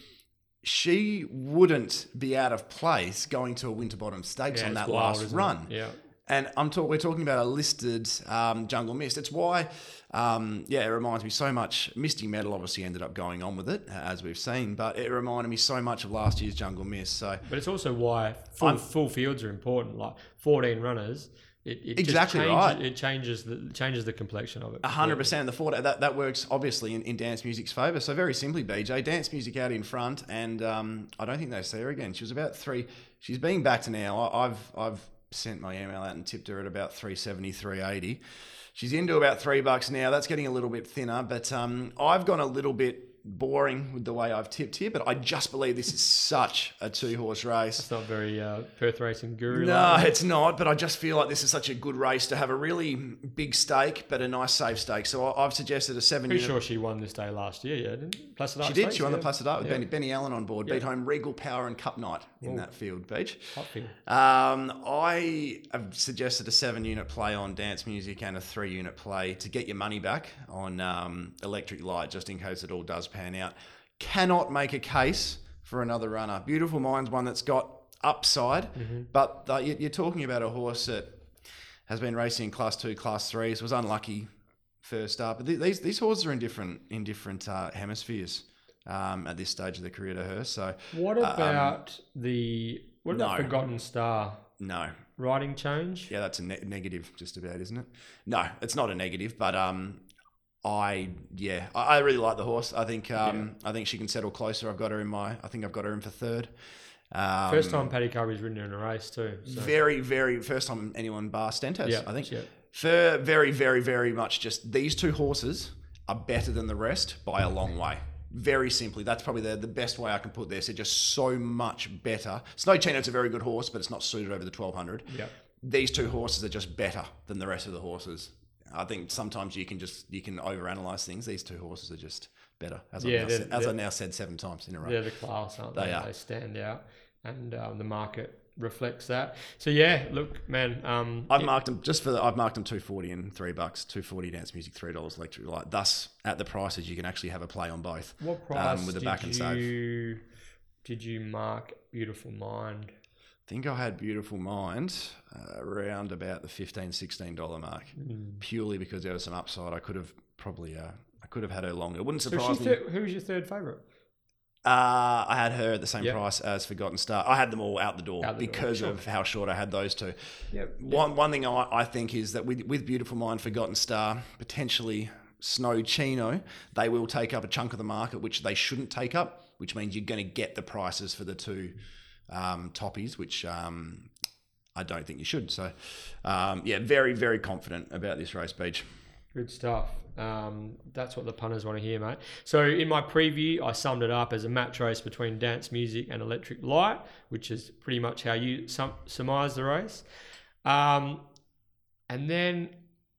she wouldn't be out of place going to a Winterbottom Stakes yeah, on that wild, last run. It? Yeah. And I'm talk, we're talking about a listed um, Jungle Mist. It's why, um, yeah, it reminds me so much. Misty Metal obviously ended up going on with it, as we've seen, but it reminded me so much of last year's Jungle Mist. So, but it's also why full, full fields are important. Like 14 runners, it, it exactly changes, right. It changes the changes the complexion of it. hundred percent. The four that that works obviously in, in dance music's favour. So very simply, BJ dance music out in front, and um, I don't think they see her again. She was about three. She's being backed to now. I, I've I've sent my email out and tipped her at about 370, 380. She's into about three bucks now. That's getting a little bit thinner, but um, I've gone a little bit boring with the way I've tipped here, but I just believe this is such a two horse race. It's not very uh, Perth racing guru. No, it's not. But I just feel like this is such a good race to have a really big stake, but a nice safe stake. So I've suggested a seven. Pretty sure she won this day last year. Yeah, didn't Placid She did. She won yeah. the Placid Ark with yeah. Benny, Benny Allen on board. Yeah. Beat home Regal Power and Cup Night in Ooh. that field, Beej. Um, I have suggested a seven unit play on dance music and a three unit play to get your money back on um, Electric Light, just in case it all does pan out cannot make a case for another runner. Beautiful Mind's one that's got upside, mm-hmm. but uh, you're talking about a horse that has been racing in Class Two, Class Threes, was unlucky first up. But these these horses are in different in different uh, hemispheres um, at this stage of the career to her. So what uh, about um, the what about no. Forgotten Star? No. Riding change? Yeah, that's a ne- negative, just about, isn't it? No, it's not a negative, but um, I yeah, I, I, really like the horse. I think um, yeah. I think she can settle closer. I've got her in my. I think I've got her in for third. Um, first time Paddy Carbery's ridden in a race too. So. Very, very first time anyone bar Stentos. Yeah, I think. Yeah. For very, very, very much just these two horses are better than the rest by a long way. Very simply, that's probably the, the best way I can put this. They're just so much better. Snow Chino's a very good horse, but it's not suited over the 1200. Yeah. These two horses are just better than the rest of the horses. I think sometimes you can just you can overanalyze things. These two horses are just better, as, yeah, I, now said, as I now said seven times in a row. They're the class, aren't they? They, are. they stand out, and um, the market reflects that. So yeah, look, man. Um, I've marked them just for the, I've marked them two forty and three bucks, two forty dance music, three dollars electric light. Thus, at the prices, you can actually have a play on both. What price um, with the back and save? Did you mark Beautiful Mind? Think I had Beautiful Mind uh, around about the 15 $16 mark, mm. purely because there was some upside. I could have probably, uh, I could have had her longer. It wouldn't surprise me. Thir- who was your third favourite? Uh, I had her at the same yep. price as Forgotten Star. I had them all out the door out the because door. Of how short I had those two. Yep. One one thing I, I think is that with with Beautiful Mind, Forgotten Star, potentially Snow Chino, they will take up a chunk of the market which they shouldn't take up, which means you're going to get the prices for the two um, toppies, which um, I don't think you should. So, um, yeah, very, very confident about this race, Beej. Good stuff. Um, that's what the punters want to hear, mate. So, in my preview, I summed it up as a match race between dance music and electric light, which is pretty much how you sum- surmise the race. Um, and then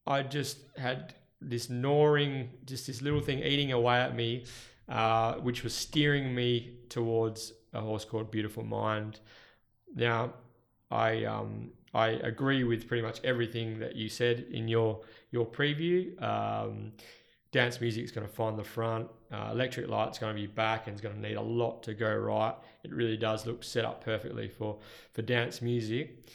I just had this gnawing, just this little thing eating away at me, uh, which was steering me towards a horse called Beautiful Mind. Now, I um, I agree with pretty much everything that you said in your your preview. Um, dance music is going to find the front. Uh, electric light's going to be back and it's going to need a lot to go right. It really does look set up perfectly for for dance music.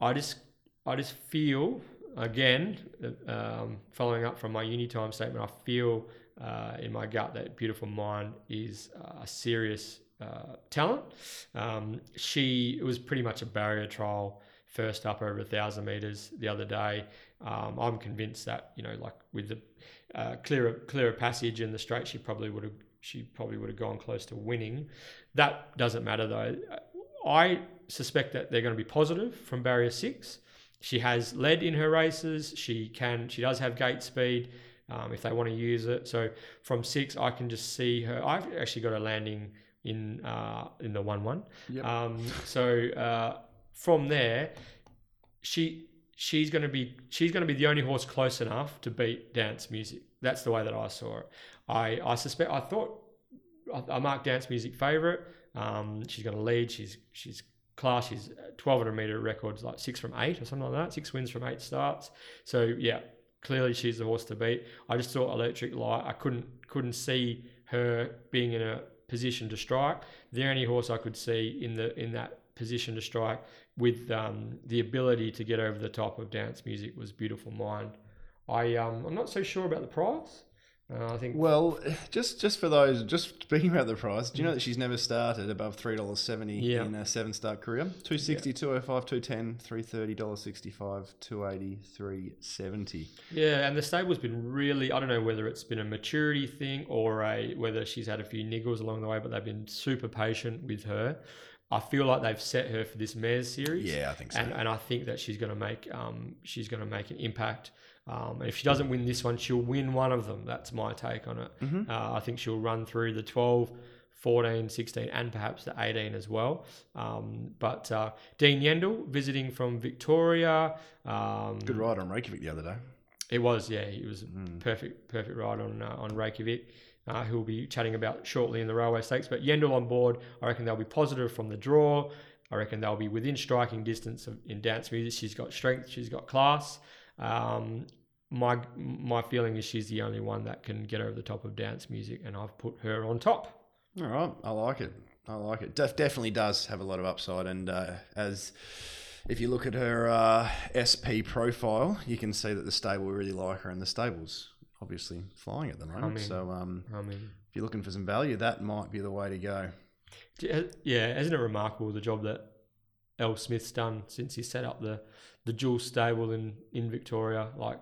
I just I just feel again, um, following up from my uni time statement, I feel uh, in my gut that Beautiful Mind is a serious uh, talent. Um, she was pretty much a barrier trial first up over a thousand meters the other day. Um, I'm convinced that you know, like with the uh, clearer clearer passage in the straight, she probably would have she probably would have gone close to winning. That doesn't matter though. I suspect that they're going to be positive from barrier six. She has led in her races. She can. She does have gate speed um, if they want to use it. So from six, I can just see her. I've actually got her landing in uh, in the one one. Yep. Um, so uh, from there, she she's going to be she's going to be the only horse close enough to beat dance music. That's the way that I saw it. I I suspect I thought I, I marked dance music favorite. Um, she's going to lead. She's she's class. She's 1200 meter records like six from eight or something like that. Six wins from eight starts. So yeah, clearly she's the horse to beat. I just thought Electric Light. I couldn't couldn't see her being in a position to strike. The only horse I could see in the in that position to strike with um, the ability to get over the top of dance music was Beautiful Mind. I um, I'm not so sure about the price. Uh, I think Well, just just for those, just speaking about the price, do you know that she's never started above three dollars seventy Yeah. in a seven start career? 260, 205, 210, 330, dollars sixty five, 280, 370. Yeah, and the stable's been really I don't know whether it's been a maturity thing or a whether she's had a few niggles along the way, but they've been super patient with her. I feel like they've set her for this mares series. Yeah, I think so. and, and I think that she's going to make um, she's going to make an impact. Um, and if she doesn't win this one, she'll win one of them. That's my take on it. Mhm. Uh, I think she'll run through the 12, 14, 16, and perhaps the 18 as well. Um, but uh, Dean Yendall visiting from Victoria. Um, Good ride on Reykjavik the other day. It was, yeah. He was a Mm. perfect, perfect ride on uh, on Reykjavik. Uh, who will be chatting about shortly in the railway stakes. But Yendall on board, I reckon they'll be positive from the draw. I reckon they'll be within striking distance of, in dance music. She's got strength, she's got class. Um, my my feeling is she's the only one that can get over the top of dance music, and I've put her on top. All right, I like it. I like it. Def- definitely does have a lot of upside, and uh, as if you look at her uh, SP profile, you can see that the stable really like her, and the stable's obviously flying at the moment. mean- so um, I mean, if you're looking for some value, that might be the way to go. yeah, isn't it remarkable the job that L. Smith's done since he set up the the dual stable in in Victoria? Like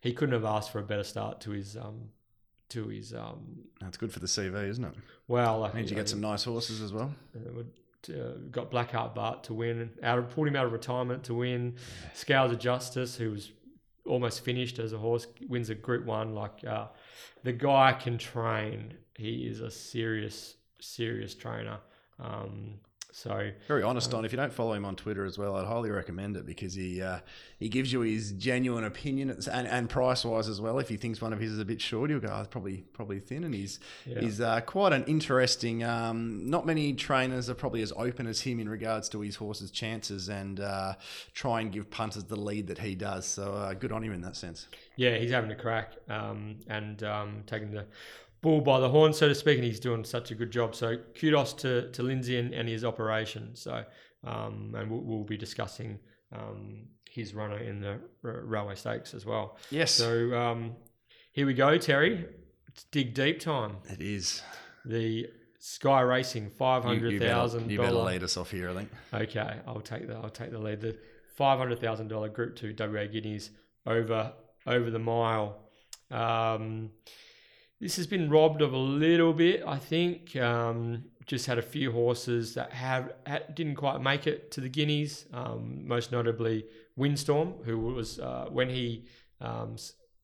he couldn't have asked for a better start to his um to his um That's good for the CV, isn't it? well like Means you know, get some nice horses as well. uh, uh, got Blackheart Bart to win out of pulled him out of retirement to win Scales of Justice who was almost finished as a horse wins a group one like uh, the guy can train he is a serious serious trainer um, so Very honest on. If you don't follow him on Twitter as well, I'd highly recommend it because he uh, he gives you his genuine opinion and, and price wise as well. If he thinks one of his is a bit short, he'll go oh, it's probably probably thin, and he's Yeah. he's uh, quite an interesting. Um, not many trainers are probably as open as him in regards to his horse's chances and uh, try and give punters the lead that he does. So uh, good on him in that sense. yeah he's having a crack um, and um, taking the bull by the horn so to speak and he's doing such a good job so kudos to, to Lindsay and, and his operation so um, and we'll, we'll be discussing um, his runner in the r- railway stakes as well Yes, so um, here we go terry it's dig deep time it is. the sky racing You, five you better, you better lead us off here, I think. Okay, I'll take the I'll take the lead. The five hundred thousand dollar Group Two WA Guineas over over the mile. Um, this has been robbed of a little bit, I think. Um, just had a few horses that have had, didn't quite make it to the Guineas. Um, most notably, Windstorm, who was uh, when he um,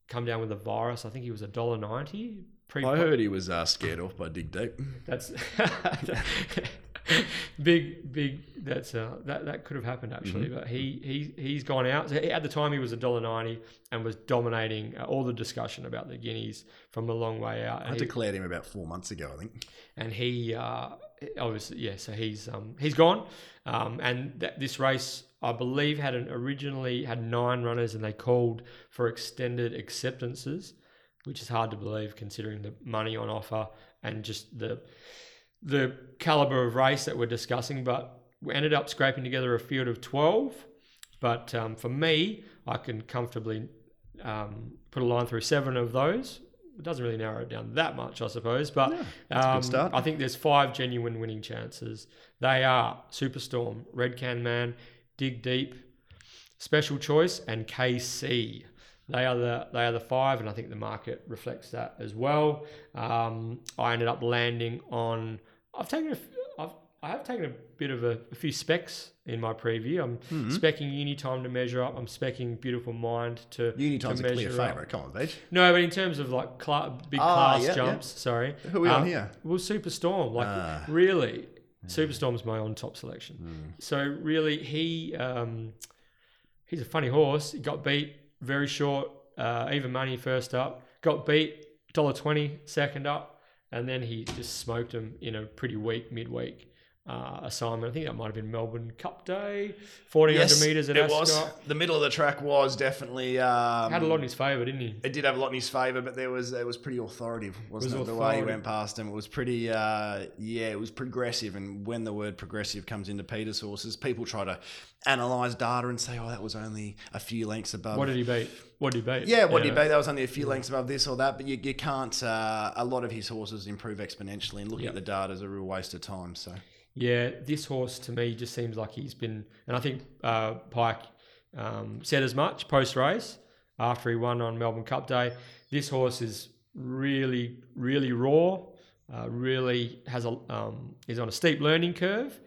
come down with a virus. I think he was a dollar ninety. Pre- I heard he was uh, scared off by Dig Deep. that's *laughs* *laughs* big, big. That's uh, that that could have happened actually, Mm-hmm. but he he he's gone out. So at the time, he was a dollar ninety and was dominating uh, all the discussion about the guineas from a long way out. I he, declared him about four months ago, I think. and he uh, obviously yeah, so he's um, he's gone. Um, and that, this race, I believe, had an originally had nine runners, and they called for extended acceptances, which is hard to believe considering the money on offer and just the the caliber of race that we're discussing. But we ended up scraping together a field of twelve. But um, for me, I can comfortably um, put a line through seven of those. It doesn't really narrow it down that much, I suppose. But good um. I think there's five genuine winning chances. They are Superstorm, Red Can Man, Dig Deep, Special Choice, and KC. They are the they are the five, and I think the market reflects that as well. Um, I ended up landing on. I've taken a. I've, I have taken a bit of a, a few specs in my preview. I'm Hmm. specking Uni Time to measure up. I'm specking Beautiful Mind to Unitime's to a clear favourite. Come on, Beej. No, but in terms of like cla- big Ah, class yeah, yeah. jumps, sorry. Who are we on Um, here? Well, Superstorm, like Ah. really, Superstorm's my on top selection. Hmm. So really, he um, he's a funny horse. He got beat very short, uh, even money first up. Got beat dollar twenty second up, and then he just smoked him in a pretty weak midweek. Uh, assignment. I think that might have been Melbourne Cup Day, fourteen hundred meters at it Ascot. was. The middle of the track was definitely. Um, Had a lot in his favour, didn't he? It did have a lot in his favour, but there was it was pretty authoritative, wasn't It it? was The way he went past him, it was pretty. Uh, yeah, it was progressive. And when the word progressive comes into Peter's horses, people try to analyse data and say, "Oh, that was only a few lengths above." What did he beat? What did he beat? yeah, what did he beat? That was only a few lengths above this or that, but you, you can't. Uh, a lot of his horses improve exponentially, and looking Yep. at the data is a real waste of time. So Yeah, this horse to me just seems like he's been, and I think uh, Pike um, said as much post race after he won on Melbourne Cup Day. This horse is really, really raw. Uh, really has a um, is on a steep learning curve,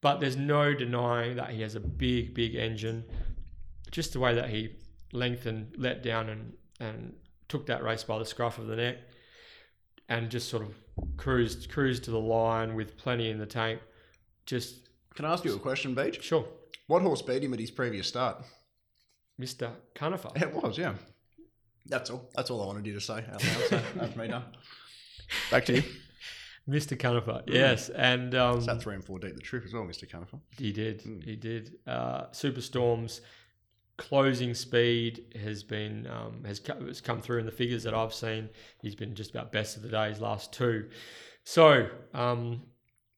but there's no denying that he has a big, big engine. Just the way that he lengthened, let down, and and took that race by the scruff of the neck, and just sort of cruised cruised to the line with plenty in the tank. Just can I ask you a question, Beej? sure, What horse beat him at his previous start? Mr. Cunifer. It was, yeah. That's all. That's all I wanted you to say. Out loud, so *laughs* that's me done. Back to you. Mr. Cunifer, yes, and um, Is that three and four deep the truth as well, Mr. Cunifer? He did. He did. Uh, Superstorm's closing speed has been um, has, co- has come through in the figures that I've seen. He's been just about best of the day. His last two. So, um,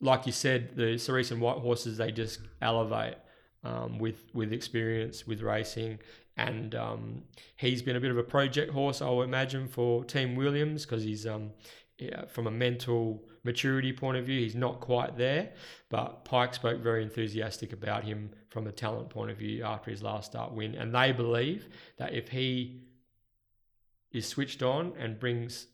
like you said, the Cerise White horses they just elevate um, with with experience with racing. And um, he's been a bit of a project horse, I would imagine, for Team Williams because he's um, yeah, from a mental maturity point of view, he's not quite there. But Pike spoke very enthusiastic about him from a talent point of view after his last start win, and they believe that if he is switched on and brings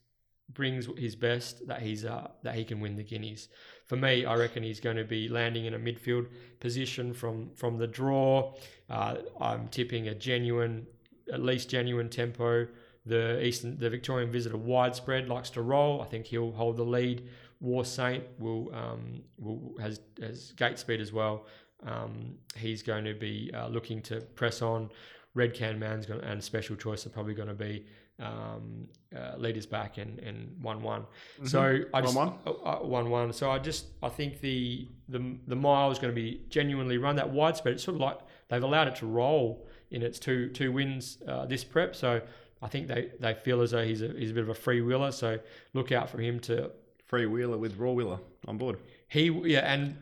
brings his best, that he's uh, that he can win the guineas. For me, I reckon he's going to be landing in a midfield position from from the draw. Uh, I'm tipping a genuine, at least genuine tempo. The Eastern, the Victorian visitor, widespread likes to roll. I think he'll hold the lead. War Saint will um, will has has gate speed as well. Um, he's going to be uh, looking to press on. Red Can Man's going and Special Choice are probably going to be um, uh, leaders back and and one one. So I just 1-1? uh, uh, one one. So I just I think the the the mile is going to be genuinely run that widespread. It's sort of like they've allowed it to roll in its two two wins uh, this prep. So I think they, they feel as though he's a he's a bit of a free wheeler. So look out for him to Free wheeler with raw wheeler on board. he yeah and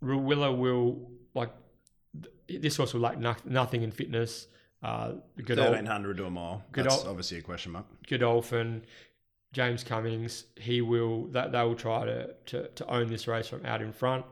raw wheeler will like this horse will like no, nothing in fitness. Uh, Thirteen hundred to a mile. Good That's obviously a question mark. Godolphin, James Cummings, he will that they will try to, to to own this race from out in front.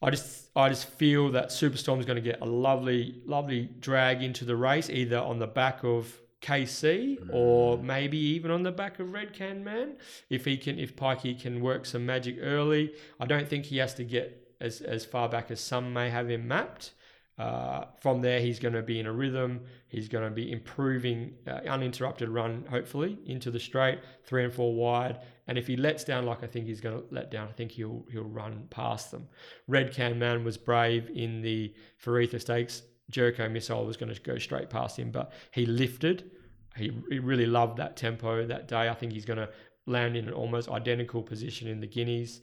I just I just feel that Superstorm is going to get a lovely lovely drag into the race, either on the back of KC or maybe even on the back of Red Can Man. If he can, if Pikey can work some magic early, I don't think he has to get as as far back as some may have him mapped. Uh, from there, he's going to be in a rhythm. He's going to be improving uh, uninterrupted run, hopefully, into the straight, three and four wide. And if he lets down like I think he's going to let down, I think he'll he'll run past them. Red Can Man was brave in the Faritha Stakes. Jericho Missile was going to go straight past him, but he lifted. He, he really loved that tempo that day. I think he's going to land in an almost identical position in the Guineas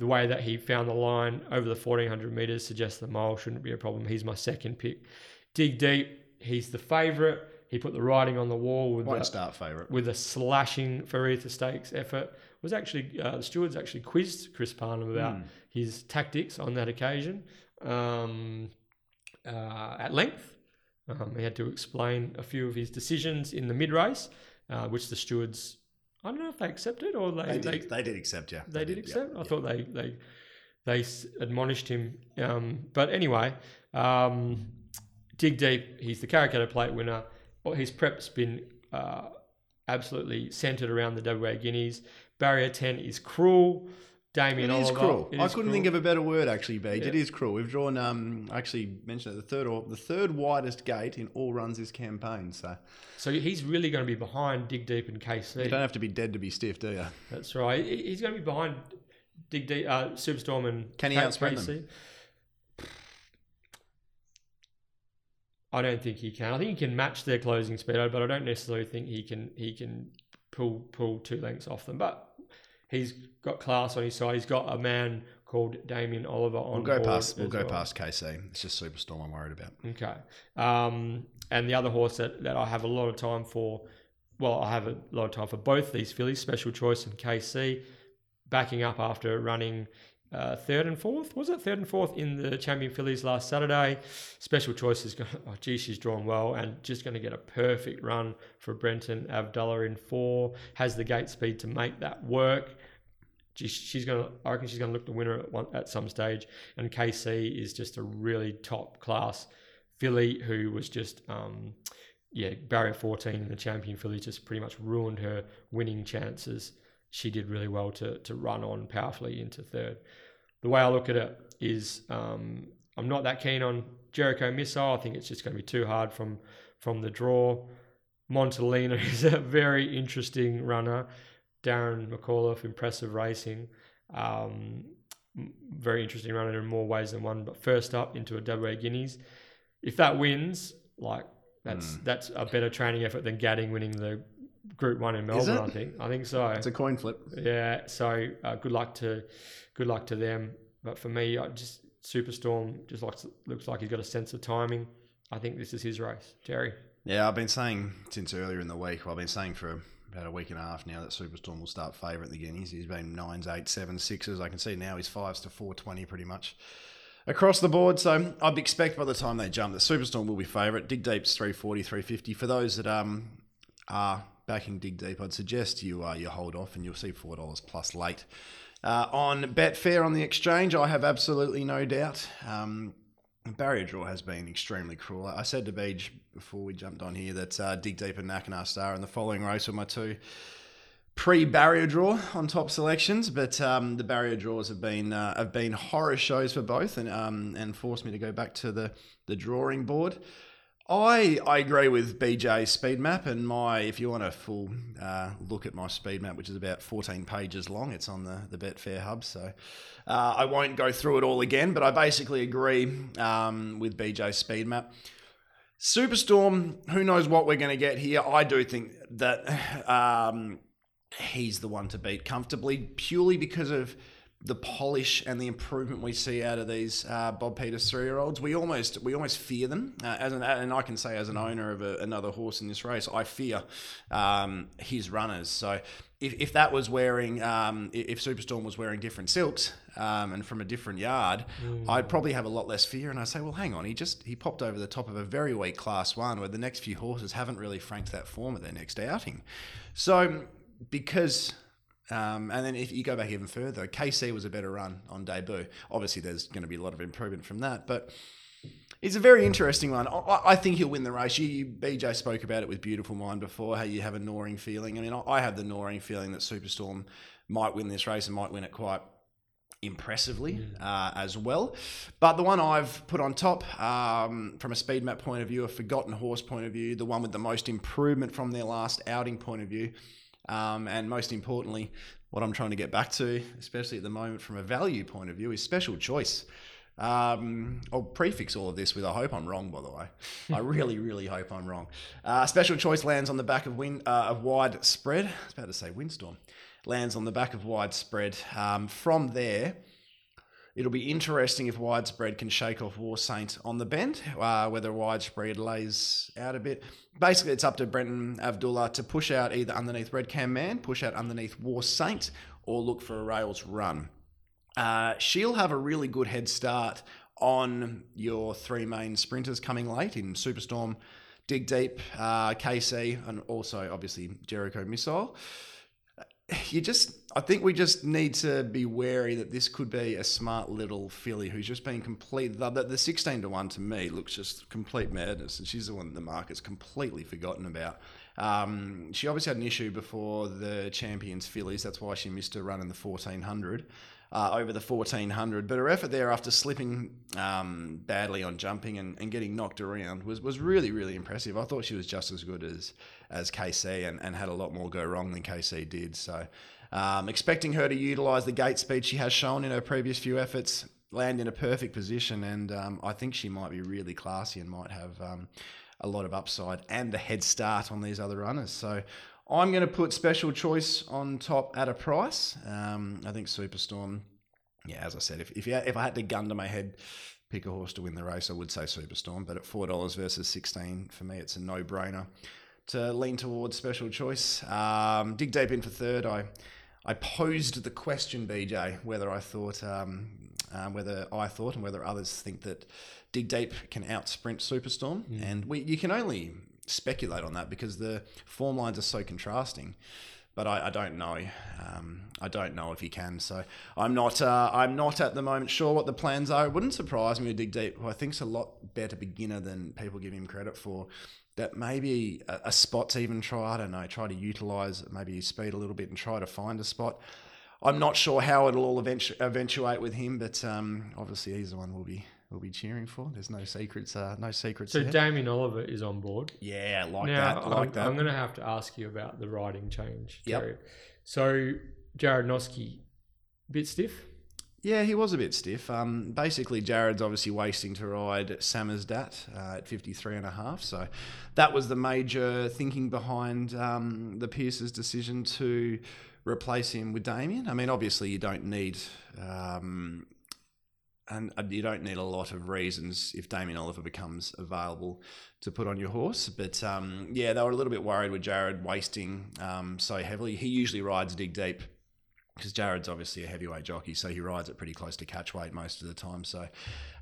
the way that he found the line over the 1400 meters suggests the mile shouldn't be a problem. He's my second pick. Dig deep. He's the favourite. He put the writing on the wall with Won't a, start favourite. with a slashing Faritha Stakes effort. Was actually uh, the stewards actually quizzed Chris Parnham about Hmm. his tactics on that occasion um, uh, at length. Um, he had to explain a few of his decisions in the mid race, uh, which the stewards I don't know if they accepted or they, They they, did, they did accept, yeah. they did yeah, accept. I yeah. thought they they they admonished him. Um, but anyway, um, dig deep. He's the Karrakatta Plate winner. His prep's been uh, absolutely centered around the WA Guineas. Barrier ten is cruel. Damien It is Oliver. cruel. it I is couldn't cruel. think of a better word actually. It Yeah. is cruel. We've drawn um I actually mentioned it, the third or the third widest gate in all runs this campaign. So So he's really going to be behind Dig Deep and KC. you don't have to be dead to be stiff, do you? That's right. He's going to be behind Dig Deep, uh, Superstorm and Can he K- outsprint KC. them? I don't think he can. I think he can match their closing speed, but I don't necessarily think he can he can pull pull two lengths off them. But he's got class on his side. He's got a man called Damien Oliver on We'll go past we'll go well. past KC. It's just Superstorm I'm worried about. Okay. Um, and the other horse that, that I have a lot of time for, well, I have a lot of time for both these fillies, Special Choice and KC, backing up after running uh, third and fourth. Was it third and fourth in the Champion Fillies last Saturday? Special Choice is going oh, gee, she's drawn well and just going to get a perfect run for Brenton Avdulla in four. Has the gate speed to make that work. She, she's going to, I reckon she's going to look the winner at, one, at some stage. And KC is just a really top class filly who was just, um, yeah, barrier 14 in the champion filly just pretty much ruined her winning chances. She did really well to, to run on powerfully into third. The way I look at it is um, I'm not that keen on Jericho Missile. I think it's just going to be too hard from, from the draw. Montalina *laughs* is a very interesting runner. Darren McAuliffe, impressive racing. Um, very interesting runner in more ways than one. But first up into a WA Guineas. If that wins, like that's that's a better training effort than Gadding winning the Group One in Melbourne. I think. I think so. It's a coin flip. Yeah. So uh, good luck to good luck to them. But for me, I just Superstorm just looks looks like he's got a sense of timing. I think this is his race, Terry. Yeah, I've been saying since earlier in the week. Well, I've been saying for about a week and a half now that Superstorm will start favourite in the Guineas. He's been nines, eight, seven, sixes. I can see now he's fives to four twenty pretty much across the board. So I'd expect by the time they jump that Superstorm will be favourite. Dig Deep's 340, 350. For those that um are backing Dig Deep, I'd suggest you uh, you hold off and you'll see four dollars plus late. Uh, on Betfair on the exchange, I have absolutely no doubt. Um, barrier draw has been extremely cruel. I said to Beej before we jumped on here that uh, Dig Deep and Nakana Star in the following race were my two pre-barrier draw on top selections, but um, the barrier draws have been uh, have been horror shows for both, and um, and forced me to go back to the the drawing board. I I agree with Beej's speed map, and my if you want a full uh, look at my speed map, which is about 14 pages long, it's on the the Betfair hub. So uh, I won't go through it all again, but I basically agree um, with Beej's speed map. Superstorm, who knows what we're going to get here? I do think that um, he's the one to beat comfortably, purely because of the polish and the improvement we see out of these uh, Bob Peters three year olds. We almost we almost fear them uh, as an and I can say as an owner of a, another horse in this race, I fear um, his runners. So. If, if that was wearing, um, if Superstorm was wearing different silks um, and from a different yard, I'd probably have a lot less fear. And I'd say, well, hang on, he just he popped over the top of a very weak Class One, where the next few horses haven't really franked that form at their next outing. So because um, and then if you go back even further, KC was a better run on debut. Obviously, there's going to be a lot of improvement from that, but it's a very interesting one. I, I think he'll win the race. You, you, Beej spoke about it with Beautiful Mind before, how you have a gnawing feeling. I mean, I, I have the gnawing feeling that Superstorm might win this race and might win it quite impressively uh, as well. But the one I've put on top, um, from a speed map point of view, a forgotten horse point of view, the one with the most improvement from their last outing point of view, um, and most importantly, what I'm trying to get back to, especially at the moment from a value point of view, is special choice. Um, I'll prefix all of this with I hope I'm wrong, by the way. *laughs* I really, really hope I'm wrong. Uh, special choice lands on the back of wind uh, of wide spread. I was about to say windstorm. Lands on the back of widespread. Um, from there, it'll be interesting if widespread can shake off War Saint on the bend, uh, whether widespread lays out a bit. Basically, it's up to Brenton Avdulla to push out either underneath Red Can Man, push out underneath War Saint, or look for a rails run. Uh, she'll have a really good head start on your three main sprinters coming late in Superstorm, Dig Deep, uh, KC, and also obviously Jericho Missile. *sighs* You just, I think we just need to be wary that this could be a smart little filly who's just been complete. The, the 16 to 1 to me looks just complete madness, and she's the one that the market's completely forgotten about. Um, she obviously had an issue before the Champions fillies, that's why she missed a run in the 1400 uh, over the 1400. But her effort there after slipping um, badly on jumping and, and getting knocked around was, was really, really impressive. I thought she was just as good as, as KC and, and had a lot more go wrong than KC did. So um, expecting her to utilise the gate speed she has shown in her previous few efforts, land in a perfect position. And um, I think she might be really classy and might have um, a lot of upside and a head start on these other runners. So I'm going to put special choice on top at a price. Um, I think Superstorm. Yeah, as I said, if if, if I had to gun to my head, pick a horse to win the race, I would say Superstorm. But at four dollars versus sixteen, for me, it's a no brainer to lean towards special choice. Um, dig deep in for third. I I posed the question, Beej, whether I thought um, uh, whether I thought and whether others think that Dig Deep can out sprint Superstorm, mm. and we you can only speculate on that because the form lines are so contrasting. But I, I don't know. Um, I don't know if he can. So I'm not. Uh, I'm not at the moment sure what the plans are. It wouldn't surprise me to dig deep. Who I think's a lot better beginner than people give him credit for. That maybe a, a spot to even try. I don't know. Try to utilize maybe his speed a little bit and try to find a spot. I'm not sure how it'll all eventu- eventuate with him, but um, obviously he's the one we'll be we'll be cheering for. There's no secrets. Uh, no secrets. So there. Damien Oliver is on board. Yeah, like now, that. Like I'm, that. I'm going to have to ask you about the riding change. Yep. Jarrad. So Jarrad Noske, bit stiff. Yeah, he was a bit stiff. Um, basically, Jarrad's obviously wasting to ride Samizdat uh, at 53 and a half. So that was the major thinking behind um, the Pierce's decision to replace him with Damien. I mean, obviously, you don't need um, and you don't need a lot of reasons if Damien Oliver becomes available to put on your horse. But um, yeah, they were a little bit worried with Jarrad wasting um, so heavily. He usually rides dig deep because Jarrad's obviously a heavyweight jockey, so he rides it pretty close to catch weight most of the time. So,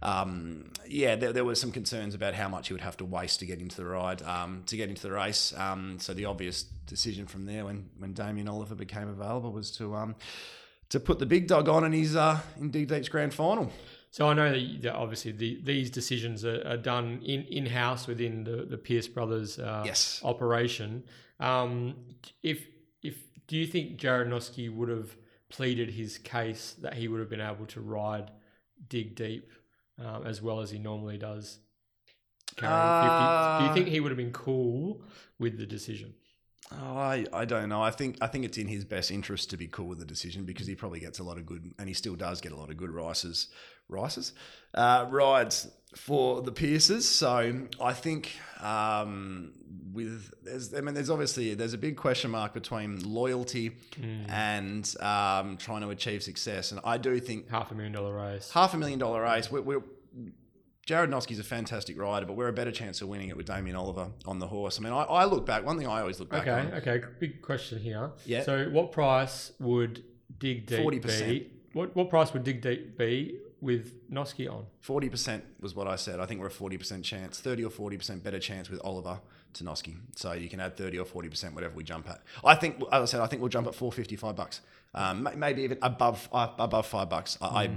um, yeah, there, there were some concerns about how much he would have to waste to get into the ride, um, to get into the race. Um, so the obvious decision from there, when when Damien Oliver became available, was to um, to put the big dog on in his uh, in Dig Deep's grand final. So I know that, obviously the, these decisions are, are, done in in house within the, the Pierce brothers uh, yes. operation. Um, if if do you think Jarrad Noske would have pleaded his case that he would have been able to ride dig deep um, as well as he normally does? Uh, Do you think he would have been cool with the decision? Oh, I, I don't know. I think I think it's in his best interest to be cool with the decision because he probably gets a lot of good, and he still does get a lot of good races, races, uh, rides for the Pierces. So I think um, with there's, I mean, there's obviously there's a big question mark between loyalty mm. and um, trying to achieve success, and I do think half a million dollar race, half a million dollar race. We're, we're Jarrad Noske's a fantastic rider, but we're a better chance of winning it with Damien Oliver on the horse. I mean, I, I look back. One thing I always look back. Okay, on, okay. Big question here. Yeah. So, what price would Dig Deep 40%. be? What what price would Dig Deep be with Noske on? Forty percent was what I said. I think we're a forty percent chance, thirty or forty percent better chance with Oliver Tanoski. So you can add thirty or forty percent whatever we jump at. I think, as I said, I think we'll jump at four fifty five bucks. Um, maybe even above uh, above five bucks. I, I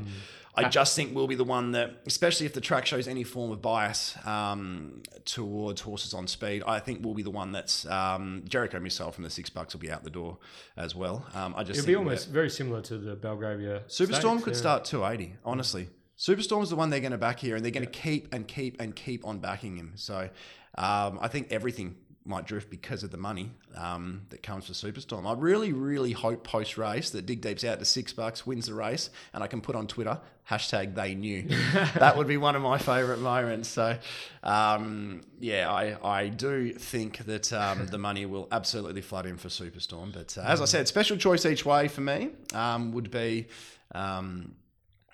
I just think we'll be the one that, especially if the track shows any form of bias um, towards horses on speed, I think we'll be the one that's um, Jericho Missile from the six bucks will be out the door as well. Um, I just It'll be almost very similar to the Belgravia. Superstorm Stakes, could yeah. start 280, honestly. Superstorm's the one they're going to back here, and they're going to keep and keep and keep on backing him. So um, I think everything might drift because of the money um, that comes for Superstorm. I really, really hope post race that Dig Deep's out to six bucks, wins the race, and I can put on Twitter hashtag They Knew. *laughs* that would be one of my favourite moments. So um, yeah, I I do think that um, the money will absolutely flood in for Superstorm. But uh, as I said, special choice each way for me um, would be. Um,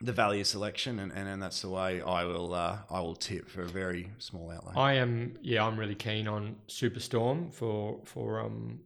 the value selection, and, and, and that's the way I will uh, I will tip for a very small outlay. I am, yeah, I'm really keen on Superstorm for for um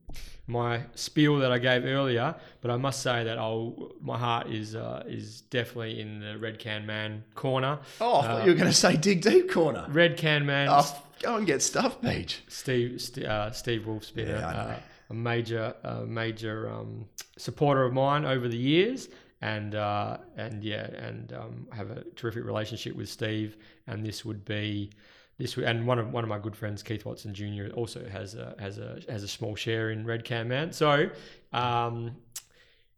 my spiel that I gave earlier. But I must say that I'll my heart is uh, is definitely in the Red Can Man corner. oh, I thought you were going to say dig deep corner. Red Can Man, Oh, go and get stuff, Beej. Steve St- uh, Steve Wolf's been Yeah, a, a major major um, supporter of mine over the years, and uh, and yeah, and um, have a terrific relationship with Steve. And this would be this would, and one of one of my good friends Keith Watson Jr. also has a has a has a small share in Red Can Man. So. Um,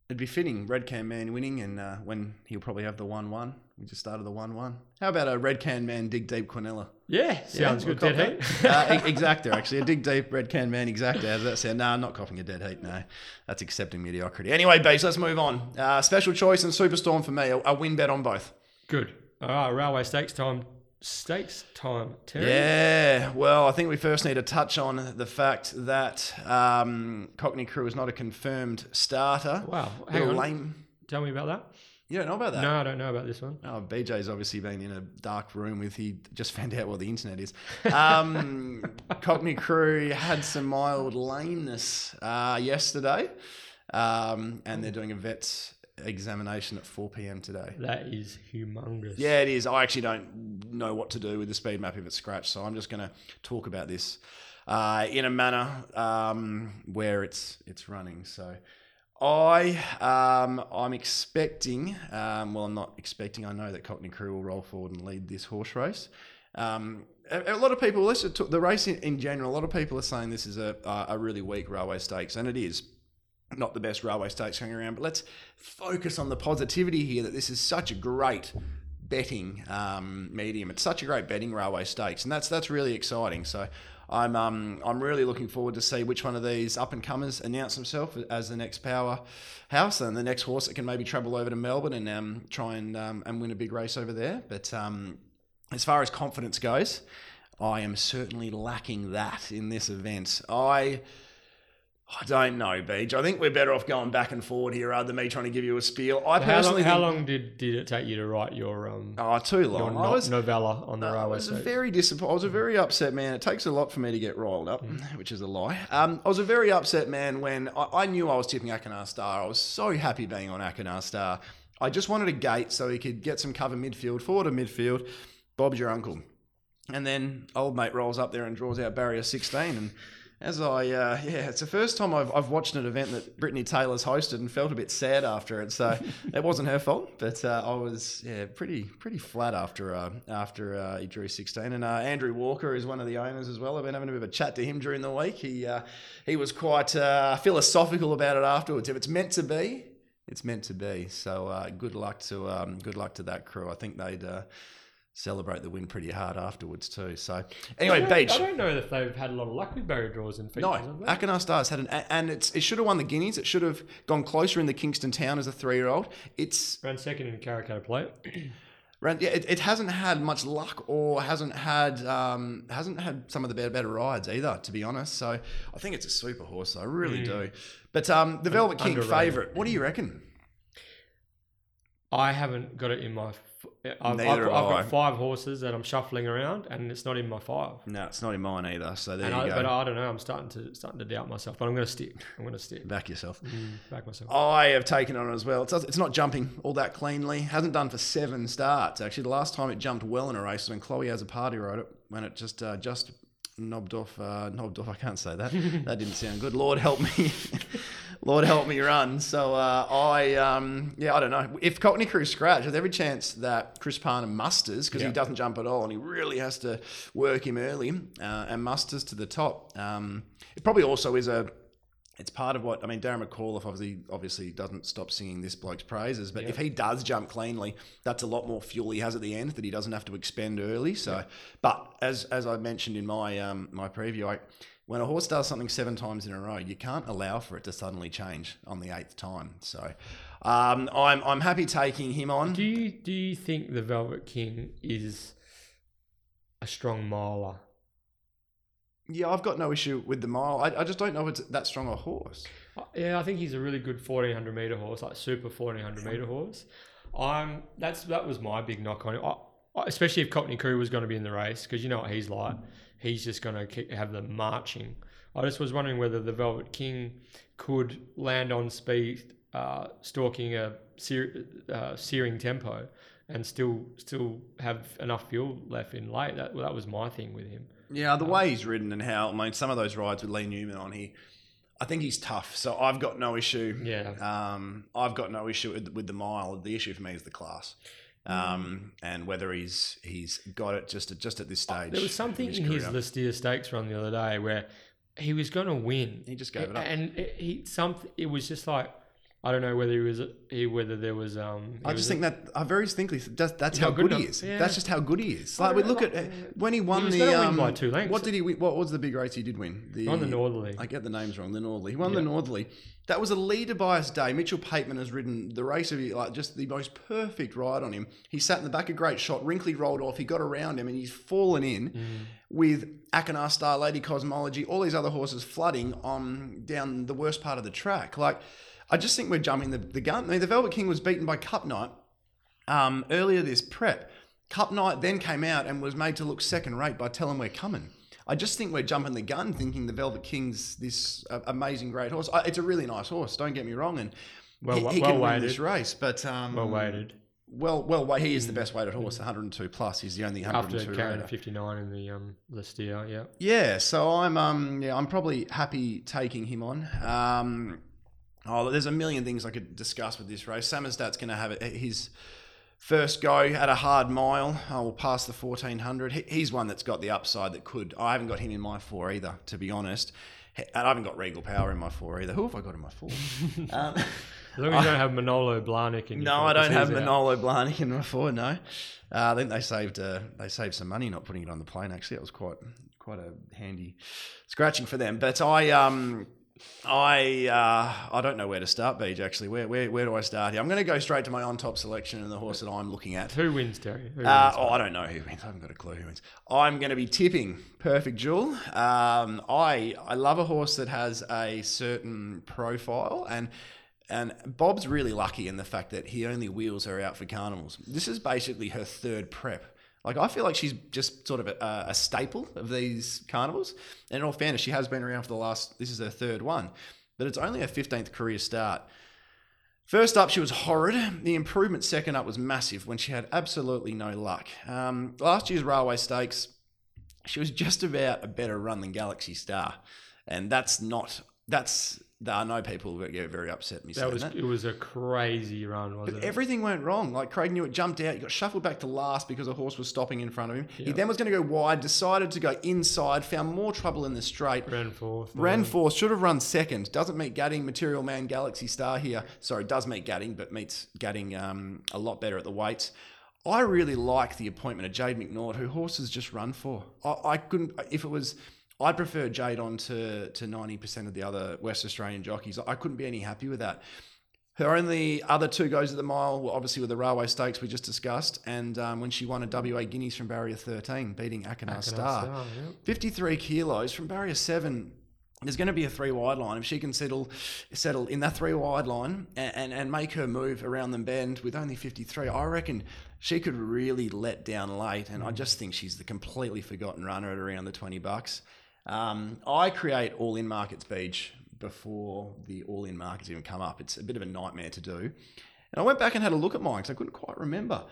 It'd be fitting, Red Can Man winning, and uh, when he'll probably have the one-one. We just started the one-one. How about a Red Can Man dig deep quinella yeah, sounds we'll good. Dead heat. *laughs* uh, e- actually. A dig deep Red Can Man exactor. How does that sound? No, I'm not copping a dead heat. No, that's accepting mediocrity. Anyway, Beej, let's move on. Uh, special choice and Superstorm for me. A, a win bet on both. Good. All right, railway stakes time. Stakes time. Terry. Yeah, well, I think we first need to touch on the fact that um, Cockney Crew is not a confirmed starter. Wow. Hang on. lame. Tell me about that. You don't know about that? No, I don't know about this one. Oh, Beej's obviously been in a dark room with he just found out what the internet is. Um, *laughs* Cockney Crew had some mild lameness uh, yesterday, um, and they're doing a vet's examination at 4 p.m. today. That is humongous. Yeah, it is. I actually don't know what to do with the speed map if it's scratched, so I'm just going to talk about this uh, in a manner um, where it's it's running. So. I um, I'm expecting. Um, well, I'm not expecting. I know that Cockney Crew will roll forward and lead this horse race. Um, a, a lot of people, let's just talk, the race in, in general. A lot of people are saying this is a a really weak railway stakes, and it is not the best railway stakes hanging around. But let's focus on the positivity here. That this is such a great betting um, medium. It's such a great betting railway stakes, and that's that's really exciting. So. I'm um, I'm really looking forward to see which one of these up and comers announce himself as the next powerhouse and the next horse that can maybe travel over to Melbourne and um, try and um, and win a big race over there. But um, as far as confidence goes, I am certainly lacking that in this event. I I don't know, Beej. I think we're better off going back and forward here rather than me trying to give you a spiel. I How long, personally how long did, did it take you to write your um Oh, too long. I no- was, novella on the I railway was stakes? very disappointed. I was a very upset man. It takes a lot for me to get riled up, Mm. *laughs* which is a lie. Um, I was a very upset man when I, I knew I was tipping Akanar Star. I was so happy being on Akanar Star. I just wanted a gate so he could get some cover midfield, forward of midfield. Bob's your uncle. And then old mate rolls up there and draws out barrier 16. And as I, uh, *laughs* yeah, it's the first time I've, I've watched an event that Brittany Taylor's hosted and felt a bit sad after it. So *laughs* it wasn't her fault, but uh, I was, yeah, pretty pretty flat after uh, after uh, he drew 16. And uh, Andrew Walker is one of the owners as well. I've been having a bit of a chat to him during the week. He uh, he was quite uh, philosophical about it afterwards. If it's meant to be, it's meant to be. So uh, good luck to um, good luck to that crew. I think they'd. Celebrate the win pretty hard afterwards too. So, anyway, I Beej. I don't know if they've had a lot of luck with barrier draws and features. No? Akanar Stars had an, and it's it should have won the Guineas. It should have gone closer in the Kingston Town as a three-year-old. It's ran second in Karrakatta Plate. *clears throat* ran- yeah, it, it hasn't had much luck or hasn't had um, hasn't had some of the better, better rides either. To be honest, so I think it's a super horse. I really do. But um, the Velvet King favourite. What do you reckon? I haven't got it in my. F- I've, I've, I've got I. five horses that I'm shuffling around, and it's not in my five. No, it's not in mine either. So there And you I, go. but I don't know. I'm starting to starting to doubt myself, but I'm going to stick. I'm going to stick. Back yourself. Mm, back myself. I have taken on it as well. It's, it's not jumping all that cleanly. Hasn't done for seven starts. Actually, the last time it jumped well in a race was when Chloe Azzopardi rode it when it just uh, just knobbed off. Uh, knobbed off. I can't say that. *laughs* that didn't sound good. Lord help me. *laughs* Lord help me run. So uh, I um, yeah I don't know if Cockney Crew scratch. There's every chance that Chris Parnham musters because Yeah. he doesn't jump at all and he really has to work him early uh, and musters to the top. Um, it probably also is a it's part of what I mean. Darren McAuliffe obviously obviously doesn't stop singing this bloke's praises, but if he does jump cleanly, that's a lot more fuel he has at the end that he doesn't have to expend early. So, but as as I mentioned in my um, my preview, I, when a horse does something seven times in a row, you can't allow for it to suddenly change on the eighth time. So, um, I'm I'm happy taking him on. Do you do you think the Velvet King is a strong miler? Yeah, I've got no issue with the mile. I, I just don't know if it's that strong a horse. Yeah, I think he's a really good fourteen hundred meter horse, like super fourteen hundred meter horse. I'm that's that was my big knock on it, I- especially if Cockney Crew was going to be in the race because you know what he's like. He's just going to have them marching. I just was wondering whether the Velvet King could land on speed, uh, stalking a sear, uh, searing tempo, and still still have enough fuel left in late. That that was my thing with him. Yeah, the way he's ridden and how I mean some of those rides with Lee Newman on here, I think he's tough. So I've got no issue. Yeah. Um, I've got no issue with, with the mile. The issue for me is the class, um, and whether he's he's got it just at, just at this stage. There was something his in his. Lee Steere Stakes run the other day where he was going to win. He just gave it up. and it, he something. It was just like I don't know whether he was he whether there was um. I just think that I very distinctly that's, that's how good good, he is. Yeah. That's just how good he is. Like we look at uh, when he won was the um, by two lengths. What did he? win- What was the big race he did win? The on the Northerly. I get the names wrong. The Northerly. He won the Northerly. That was a leader bias day. Mitchell Pateman has ridden the race of like just the most perfect ride on him. He sat in the back, a great shot. Wrinkly rolled off. He got around him and he's fallen in Mm. with Akanar Star, Lady Cosmology, all these other horses flooding on down the worst part of the track. Like, I just think we're jumping the, the gun. I mean, the Velvet King was beaten by Cup Night um, earlier this prep. Cup Night then came out and was made to look second rate by telling We're Coming. I just think we're jumping the gun, thinking the Velvet King's this uh, amazing, great horse. I, it's a really nice horse. Don't get me wrong, and Well- he, he well can win this race. But um, well weighted Well, well, he is the best weighted horse, 102 plus. He's the only after carrying fifty nine in the um Lee Steere. Yeah. Yeah, so I'm um yeah I'm probably happy taking him on. Um, oh, there's a million things I could discuss with this race. Samizdat's going to have it, his first go at a hard mile. I will pass the 1400. He, he's one that's got the upside that could. I haven't got him in my four either, to be honest. And I haven't got Regal Power in my four either. Who have I got in my four? *laughs* um, As long as you don't *laughs* have Manolo Blahnik in your no, four, I don't have out. Manolo Blahnik in my four. No, uh, I think they saved uh, they saved some money not putting it on the plane. Actually, that was quite quite a handy scratching for them. But I um I uh, I don't know where to start, Beej. Actually, where where where do I start here? I'm going to go straight to my on top selection and the horse that I'm looking at. Who wins, Terry? Who Uh, wins? oh, I don't know who wins. I haven't got a clue who wins. I'm going to be tipping Perfect Jewel. Um, I I love a horse that has a certain profile, and and Bob's really lucky in the fact that he only wheels her out for carnivals. This is basically her third prep. Like I feel like she's just sort of a, a staple of these carnivals. And in all fairness, she has been around for the last. This is her third one, but it's only her fifteenth career start. First up, she was horrid. The improvement second up was massive when she had absolutely no luck. Um, last year's Railway Stakes, she was just about a better run than Galaxy Star. And that's not, that's, I know people get very upset me that saying was that. it was a crazy run, wasn't But it? everything went wrong. Like Craig knew it jumped out. He got shuffled back to last because a horse was stopping in front of him. He then was going to go wide, decided to go inside, found more trouble in the straight. Ran fourth. Ran fourth, should have run second. Doesn't meet Gadding, Material Man, Galaxy Star here. Sorry, does meet Gadding, but meets Gadding um, a lot better at the weights. I really like the appointment of Jade McNaught, who horses just run for. I, I couldn't, if it was, I'd prefer Jade on to, to 90% of the other West Australian jockeys. I couldn't be any happy with that. Her only other two goes at the mile were obviously with the Railway Stakes we just discussed, and um, when she won a WA Guineas from barrier 13, beating Akanar Star. Star, yeah. 53 kilos from barrier seven. there's going to be a three wide line. If she can settle settle in that three wide line and, and, and make her move around the bend with only 53, I reckon she could really let down late. And I just think she's the completely forgotten runner at around the 20 bucks. Um, I create all in markets Beej before the all in markets even come up. It's a bit of a nightmare to do. And I went back and had a look at mine because I couldn't quite remember.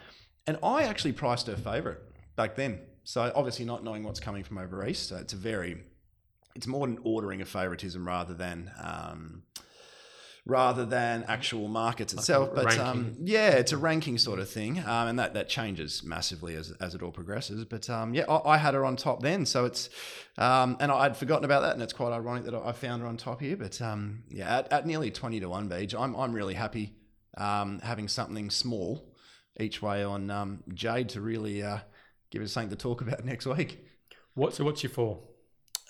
And I actually priced her favourite back then. So obviously not knowing what's coming from over east, so it's a very it's more an ordering of favoritism rather than um, rather than actual markets itself. Like but um, yeah, it's a ranking sort of thing, um, and that that changes massively as, as it all progresses. But um, yeah, I, I, had her on top then, so it's um, and I'd forgotten about that, and it's quite ironic that I found her on top here. But um, yeah, at, at, nearly twenty to one, Beej, I'm I'm really happy um, having something small each way on Jade to really uh, give us something to talk about *laughs* next week. What so? What's your four?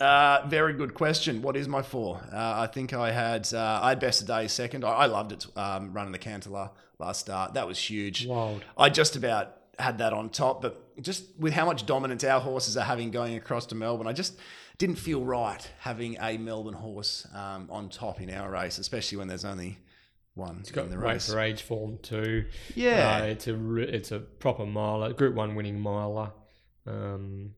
Uh, very good question. What is my four? Uh, I think I had uh, I had best of day second. I, I loved it um, running the Cantala last start. That was huge. Wild. I just about had that on top, but just with how much dominance our horses are having going across to Melbourne, I just didn't feel right having a Melbourne horse um, on top in our race, especially when there's only one it's got in the weight race. for age form too. Yeah, uh, it's a it's a proper miler, Group One winning miler. Um,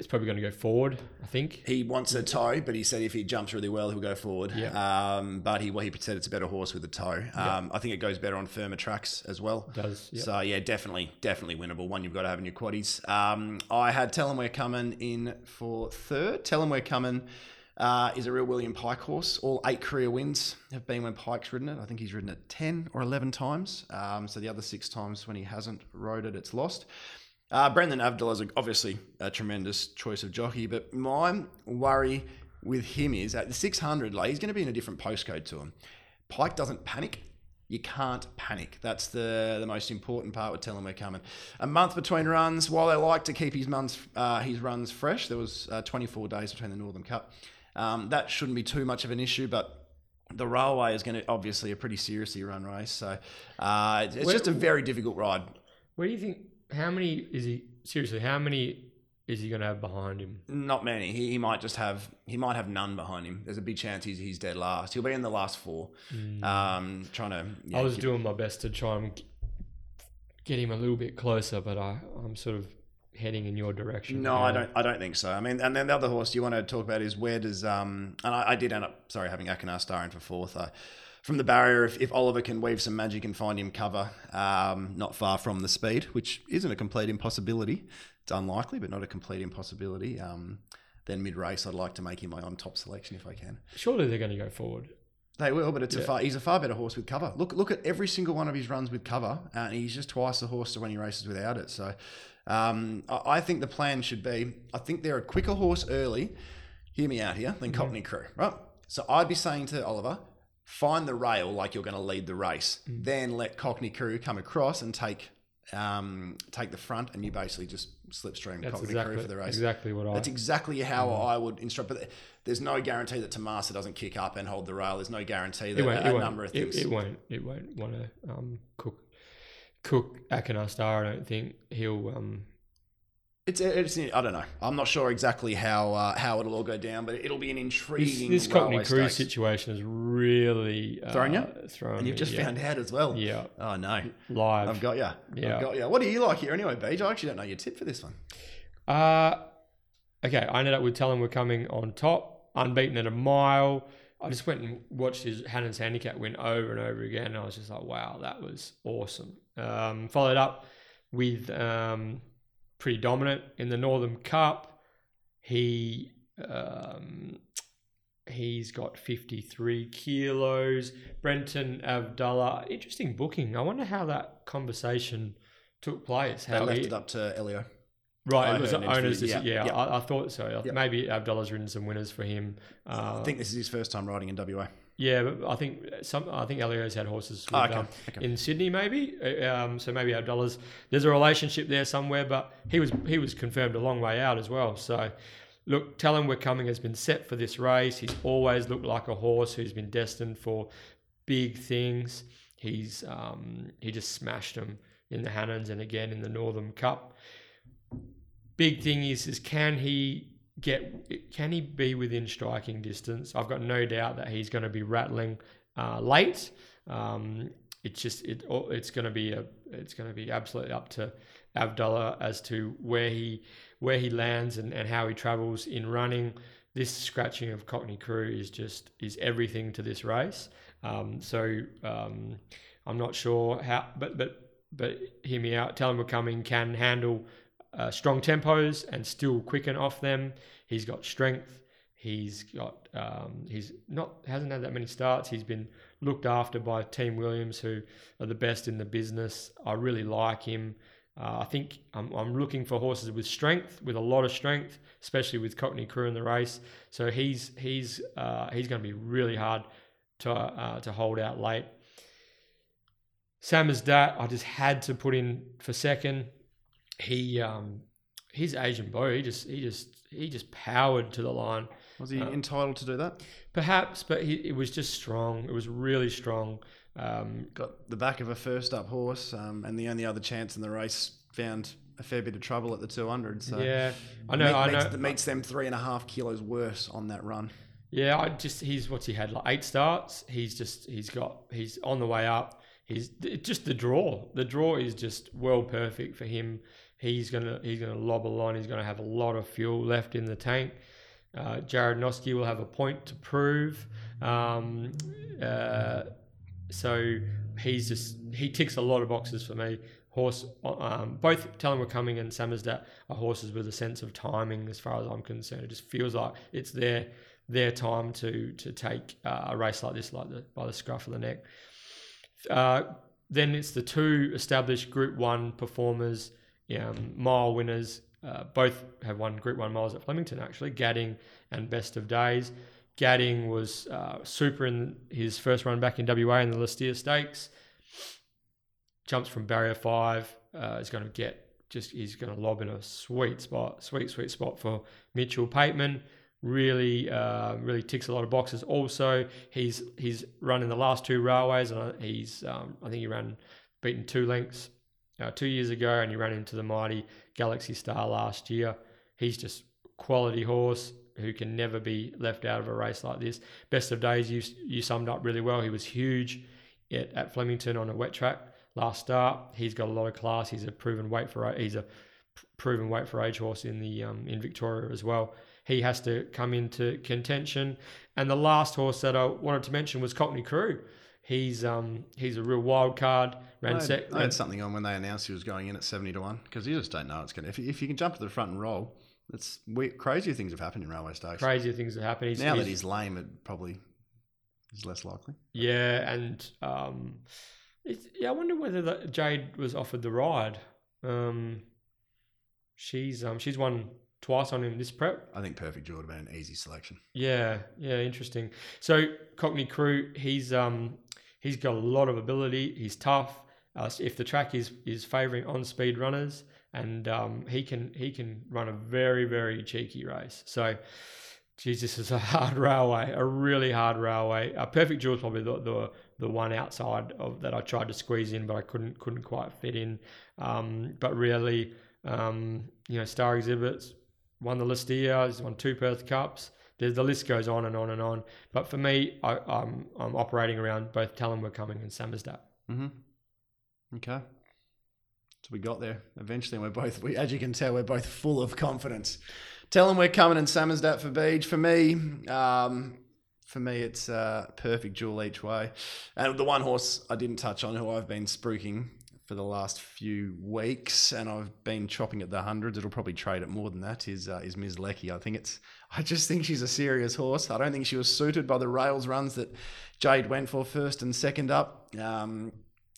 it's probably going to go forward. I think he wants a toe, but he said if he jumps really well, he'll go forward. Yeah. Um, but he well, he said it's a better horse with a toe. Um, I think it goes better on firmer tracks as well. It does yep. so yeah, definitely, definitely winnable. One you've got to have in your quaddies. Um, I had tell 'em we're coming in for third. Tell 'em we're coming. Uh, is a real William Pike horse. All eight career wins have been when Pike's ridden it. I think he's ridden it 10 or 11 times. Um, so the other six times when he hasn't rode it, it's lost. Uh, Brendan Avdulla is obviously a tremendous choice of jockey, but my worry with him is at the 600, like he's going to be in a different postcode to him. Pike doesn't panic. You can't panic. That's the the most important part with telling we're coming. A month between runs. While they like to keep his months uh, his runs fresh, there was uh, 24 days between the Northern Cup. Um, that shouldn't be too much of an issue, but the railway is going to obviously a pretty seriously run race. So uh, it's where, just a very difficult ride. Where do you think how many is he? Seriously, how many is he going to have behind him? Not many. He, he might just have. He might have none behind him. There's a big chance he's he's dead last. He'll be in the last four. Mm. Um, trying to. Yeah, I was keep, doing my best to try and get him a little bit closer, but I I'm sort of heading in your direction. No, I don't. I don't think so. I mean, and then the other horse you want to talk about is where does um, and I, I did end up sorry having Akinar starring for fourth. I, from the barrier if, if Oliver can weave some magic and find him cover um, not far from the speed, which isn't a complete impossibility. It's unlikely, but not a complete impossibility. Um, then mid race, I'd like to make him my on top selection if I can. Surely they're going to go forward. They will, but it's yeah. a far, he's a far better horse with cover. Look look at every single one of his runs with cover, and he's just twice the horse to when he races without it. So um, I, I, think the plan should be I think they're a quicker horse early. Hear me out here than. Cockney Crew, right? So I'd be saying to Oliver, find the rail like you're going to lead the race. Mm. Then let Cockney Crew come across and take um, take the front, and you basically just slipstream That's Cockney exactly, Crew for the race. Exactly what I. That's exactly how mm. I would instruct. But there's no guarantee that Tomasa doesn't kick up and hold the rail. There's no guarantee that a, a number of things. It, it, won't. It won't want to um, cook cook Akinar Star. I don't think he'll um, it's, it's I don't know. I'm not sure exactly how uh, how it'll all go down, but it'll be an intriguing. This, this Cockney Cruise situation is really uh, thrown you, thrown and you've just yeah. found out as well. Yeah. Oh no. Live. I've got you. Yeah. I've got you. What do you like here anyway, Beej? I actually don't know your tip for this one. Uh okay. I ended up with telling we're coming on top, unbeaten at a mile. I just went and watched his Hannon's handicap win over and over again. And I was just like, wow, that was awesome. Um, followed up with um, pretty dominant in the Northern Cup. He um, he's got 53 kilos. Brenton Avdulla, interesting booking. I wonder how that conversation took place. How they left he, it up to Elio. Right, I it was owners. Yeah, yeah, yeah. I, I, thought so. Yep. Maybe Avdulla's ridden some winners for him. Uh, I think this is his first time riding in WA. Yeah, but I think some. I think Elio's had horses with, oh, okay. Um, okay. in Sydney, maybe. Uh, um, so maybe Avdulla's. There's a relationship there somewhere, but he was he was confirmed a long way out as well. So, look, tell him we're coming has been set for this race. He's always looked like a horse who's been destined for big things. He's um, he just smashed them in the Hannons and again in the Northern Cup. Big thing is is can he get can he be within striking distance? I've got no doubt that he's going to be rattling uh, late. Um, it's just it it's going to be a it's going to be absolutely up to Avdulla as to where he where he lands and, and how he travels in running. This scratching of Cockney Crew is just is everything to this race. Um, so um, I'm not sure how, but but but hear me out. Tell him we're coming can handle uh, strong tempos and still quicken off them. He's got strength. He's got um, he's not hasn't had that many starts. He's been looked after by Team Williams, who are the best in the business. I really like him. Uh, I think I'm, I'm, looking for horses with strength, with a lot of strength, especially with Cockney Crew in the race. So he's he's uh, he's going to be really hard to uh, to hold out late. Samizdat, I just had to put in for second. He um, his Asian boy, he just he just he just powered to the line. Was he uh, entitled to do that? Perhaps, but he, it was just strong. It was really strong. Um, Got the back of a first up horse, um, and the only other chance in the race found a fair bit of trouble at the 200. So yeah, I know. I know. Makes, makes them three and a half kilos worse on that run. Yeah, I just he's what's he had like eight starts. He's just he's got he's on the way up. He's just the draw. The draw is just well perfect for him. He's gonna he's gonna lob a line. He's gonna have a lot of fuel left in the tank. Uh, Jarrad Noske will have a point to prove. Um, uh, so he's just he ticks a lot of boxes for me. Horse, um, both We're Coming and Samizdat are horses with a sense of timing, as far as I'm concerned. It just feels like it's their their time to to take uh, a race like this, like the, by the scruff of the neck. Uh, then it's the two established Group One performers, um, mile winners. Uh, both have won Group One miles at Flemington, actually. Gadding and Best of Days. Gadding was uh, super in his first run back in WA in the Lee Steere Stakes. Jumps from barrier five. Uh, is going to get just he's going to lob in a sweet spot, sweet sweet spot for Mitchell Pateman really uh, really ticks a lot of boxes. Also, he's he's run in the last two railways, and he's um, I think he ran beaten two lengths uh, two years ago, and he ran into the mighty Galaxy Star last year. He's just quality horse who can never be left out of a race like this. Best of days, you you summed up really well. He was huge at, at Flemington on a wet track last start. He's got a lot of class. He's a proven weight for he's a proven weight for age horse in the um, in Victoria as well he has to come into contention. And the last horse that I wanted to mention was Cockney Crew. He's um he's a real wild card. Ran I, I had something on when they announced he was going in at seventy to one because you just don't know it's going to. If, if you can jump to the front and roll, it's we, crazier things have happened in railway stakes. Crazier things have happened. He's, now he's, that he's lame, it probably is less likely. Yeah, and um, yeah, I wonder whether the, Jade was offered the ride. Um, she's um she's won twice on him this prep. I think Perfect Jewel would have been an easy selection. Yeah, yeah, interesting. So Cockney Crew, he's um he's got a lot of ability. He's tough. Uh, if the track is is favouring on speed runners, and um, he can he can run a very very cheeky race. So. This is a *laughs* hard railway, a really hard railway. Uh, Perfect Jewel is probably the, the the one outside of that I tried to squeeze in, but I couldn't couldn't quite fit in. Um, but really, um, you know, Star Exhibits, won the Lee Steere, he's won two Perth Cups. The, list goes on and on and on. But for me, I, am I'm, I'm operating around both Him We're Coming and Samizdat. Mm-hmm. Okay. So we got there eventually. We're both, we, as you can tell, we're both full of confidence. Tell them we're coming and Samizdat for Beej. For me, um, for me, it's uh, perfect jewel each way. And the one horse I didn't touch on, who I've been spruiking for the last few weeks, and I've been chopping at the hundreds. It'll probably trade at more than that. Is uh, is Ms. Lecky? I think it's. I just think she's a serious horse. I don't think she was suited by the rails runs that Jade went for first and second up. Um,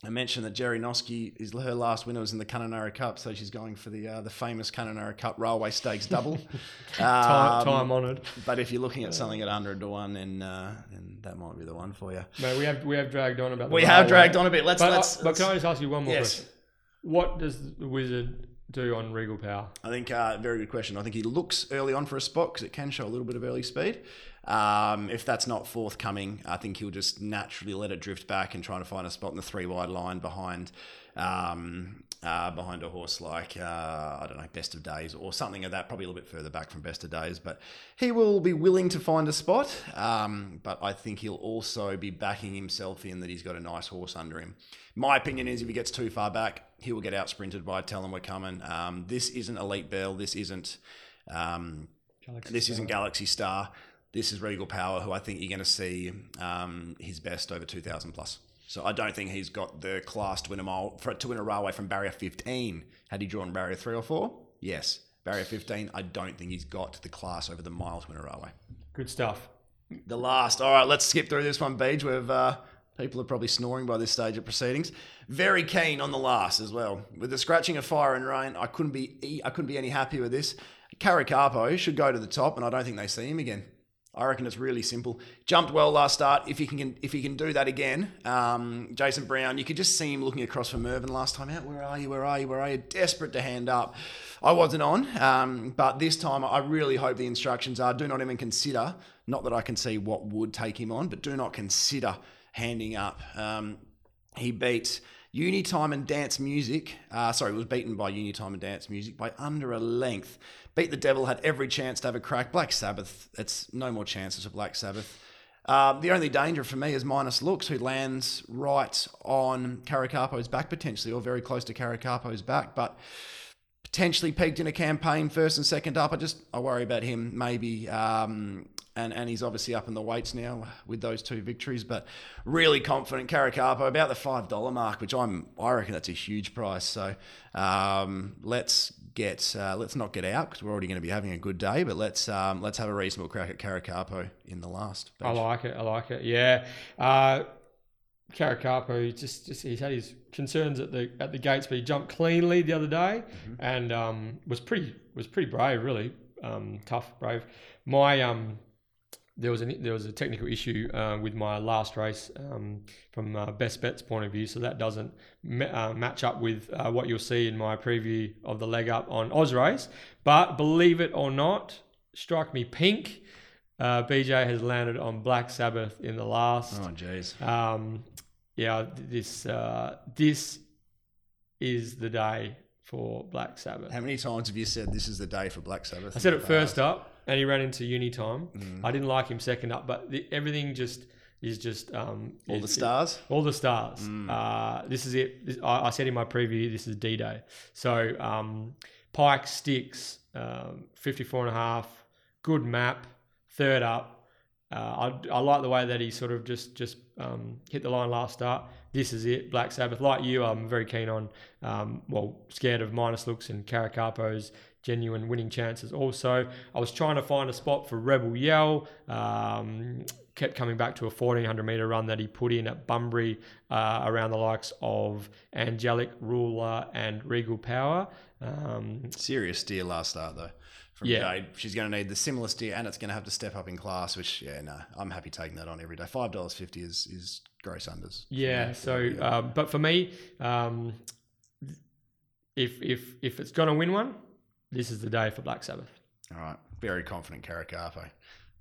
I mentioned that Jerry Noske is her last winner was in the Kununurra Cup, so she's going for the uh, the famous Kununurra Cup Railway Stakes double. *laughs* time, um, time honoured. But if you're looking at something at hundred to one, then uh, then that might be the one for you. No, we have we have dragged on about. we have dragged on a bit. Let's but, let's, uh, But can I just ask you one more yes. question? What does the wizard do on Regal Power? I think uh, very good question. I think he looks early on for a spot because it can show a little bit of early speed. Um, if that's not forthcoming, I think he'll just naturally let it drift back and try to find a spot in the three wide line behind um, uh, behind a horse like uh, I don't know Best of Days or something of that, probably a little bit further back from Best of Days. But he will be willing to find a spot. Um, but I think he'll also be backing himself in that he's got a nice horse under him. My opinion is if he gets too far back, he will get out sprinted by Tell Him We're Coming. Um, this isn't Elite Bell. This isn't. Um, this Star. isn't Galaxy Star. This is Regal Power, who I think you're going to see um, his best over 2,000 plus. So I don't think he's got the class to win a mile for, to win a railway from barrier 15. Had he drawn barrier three or four? Yes. Barrier 15, I don't think he's got the class over the mile to win a railway. Good stuff. The last. All right, let's skip through this one, Beej. We've uh, people are probably snoring by this stage of proceedings. Very keen on the last as well. With the scratching of fire and rain, I couldn't be I couldn't be any happier with this. Caracapo should go to the top, and I don't think they see him again. I reckon it's really simple. Jumped well last start. If he can, if he can do that again, um, Jason Brown, you could just see him looking across for Mervyn last time out. Where are you? Where are you? Where are you? Desperate to hand up. I wasn't on, um, but this time I really hope the instructions are: do not even consider. Not that I can see what would take him on, but do not consider handing up. Um, he beat Unitime and Dance Music. Uh, sorry, was beaten by Unitime and Dance Music by under a length. Beat the Devil, had every chance to have a crack. Black Sabbath, it's no more chances of Black Sabbath. Um, the only danger for me is Minus Looks, who lands right on Caracapo's back potentially, or very close to Caracapo's back, but potentially peaked in a campaign first and second up. I just I worry about him maybe. Um, and, and he's obviously up in the weights now with those two victories, but really confident Caracapo about the five dollar mark, which I'm I reckon that's a huge price. So um, let's get uh, let's not get out because we're already going to be having a good day, but let's um, let's have a reasonable crack at Caracapo in the last. I like it. I like it. Yeah. Uh, Caracapo, just, just he's had his concerns at the at the gates, but he jumped cleanly the other day and um, was pretty was pretty brave, really um, tough, brave. My um, there was an there was a technical issue uh, with my last race um, from uh, best bets point of view, so that doesn't ma- uh, match up with uh, what you'll see in my preview of the leg up on Oz race. But believe it or not, strike me pink. Uh, BJ has landed on Black Sabbath in the last. Oh jeez. Um, yeah, this uh, this is the day for Black Sabbath. How many times have you said this is the day for Black Sabbath? I said it first up, and he ran into uni time. Mm. I didn't like him second up, but the, everything just is just um, All the stars. all the stars. Mm. Uh, this is it. This, I, I said in my preview, this is D Day. So um, Pike sticks, um, 54 and a half, good map, third up. Uh, I, I like the way that he sort of just just um, hit the line last start. This is it, Black Sabbath. Like you, I'm very keen on. Um, well, scared of minus looks and Caracapo's genuine winning chances. Also, I was trying to find a spot for Rebel Yell. Um, kept coming back to a 1400 meter run that he put in at Bunbury uh, around the likes of Angelic Ruler and Regal Power. Um, Serious steer last start though. From Yeah. Jade. She's going to need the similar steer, and it's going to have to step up in class. Which, yeah, no, I'm happy taking that on every day. Five dollars fifty is is gross unders. Yeah. me. So, Yeah. uh, but for me, um, if if if it's gonna win one, this is the day for Black Sabbath. all right, very confident Caracapo.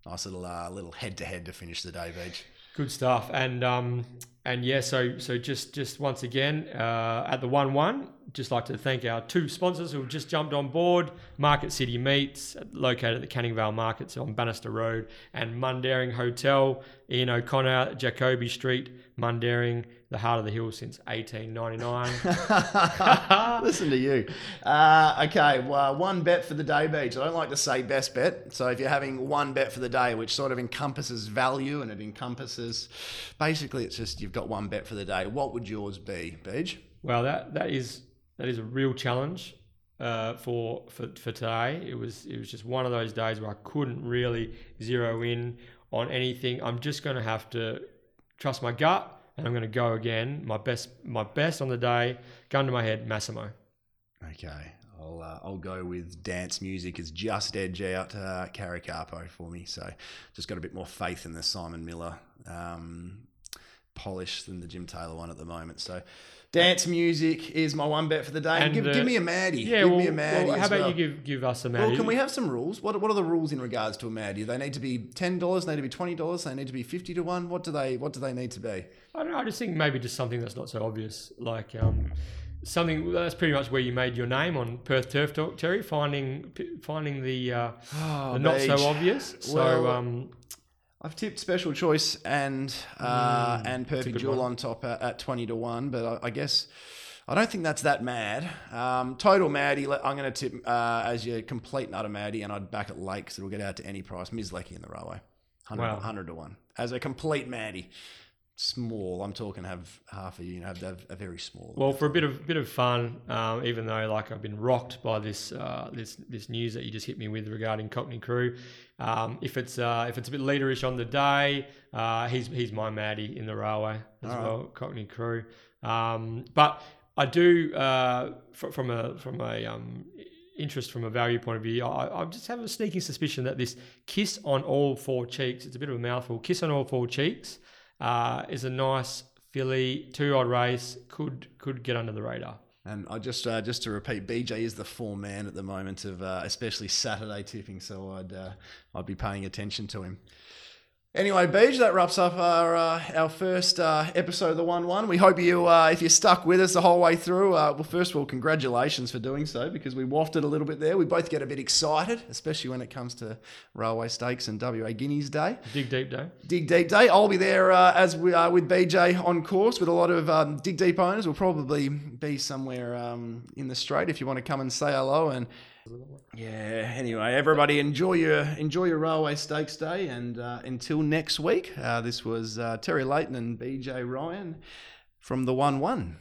Nice little uh, little head to head to finish the day, Beej. Good stuff. And um, and yeah, so so just just once again uh, at the one one, just like to thank our two sponsors who've just jumped on board: Market City Meats, located at the Canning Vale Markets on Bannister Road, and Mundaring Hotel, Ian O'Connor, Jacoby Street, Mundaring, the heart of the hill since 1899. *laughs* Listen to you. Uh, okay, well, one bet for the day, Beej. I don't like to say best bet. So if you're having one bet for the day, which sort of encompasses value and it encompasses, basically, it's just you've got one bet for the day. What would yours be, Beej? Well, that that is that is a real challenge uh, for for for today. It was it was just one of those days where I couldn't really zero in on anything. I'm just going to have to trust my gut, and I'm going to go again. My best my best on the day. Gun to my head, Massimo. Okay, I'll uh, I'll go with dance music as just edge out uh, Caracapo for me. So just got a bit more faith in the Simon Miller um, polish than the Jim Taylor one at the moment. So, dance music is my one bet for the day. And, give, uh, give me a Maddie. Yeah, give well, me a Maddie. well, how about well. you give give us a Maddie? Well, can we have some rules? What, what are the rules in regards to a Maddie? They need to be ten dollars. They need to be twenty dollars. They need to be fifty to one. What do they What do they need to be? I don't know. I just think maybe just something that's not so obvious, like um, something that's pretty much where you made your name on Perth Turf Talk, Terry. Finding finding the, uh, Oh, the not so obvious. So Well, um, I've tipped special choice and uh, and Mm, a perfect jewel one. on top at, at twenty to one, but I, I guess I don't think that's that mad. Um, total Maddie, I'm going to tip uh, as your complete nutter Maddie, and I'd back it late because it'll get out to any price. Ms. Lecky in the railway, 100, Wow. 100 to one as a complete Maddie. Small, I'm talking have half a you know have have a very small. well, for a bit of bit of fun, um, even though like I've been rocked by this uh, this this news that you just hit me with regarding Cockney Crew. Um, if it's uh, if it's a bit leaderish on the day, uh, he's he's my Maddie in the railway as All right. well, Cockney Crew. Um, but I do uh, fr- from a from a um, interest from a value point of view. I, I just have a sneaking suspicion that this kiss on all four cheeks. It's a bit of a mouthful. Kiss on all four cheeks uh, is a nice filly two odd race. Could could get under the radar. And I just uh, just to repeat, BJ is the form man at the moment of uh, especially Saturday tipping, so I'd uh, I'd be paying attention to him. Anyway, Beej, that wraps up our uh, our first uh, episode of the One One. We hope you, uh, if you're stuck with us the whole way through, uh, well, first of all, congratulations for doing so because we wafted a little bit there. We both get a bit excited, especially when it comes to Railway Stakes and WA Guineas Day. Dig deep day. Dig Deep Day. I'll be there uh, as we are with BJ on course with a lot of um, Dig Deep owners. We'll probably be somewhere um, in the straight if you want to come and say hello. And yeah, anyway, everybody enjoy your enjoy your Railway Stakes Day. And uh, until next week, uh, this was uh, Terry Layton and BJ Ryan from the One One.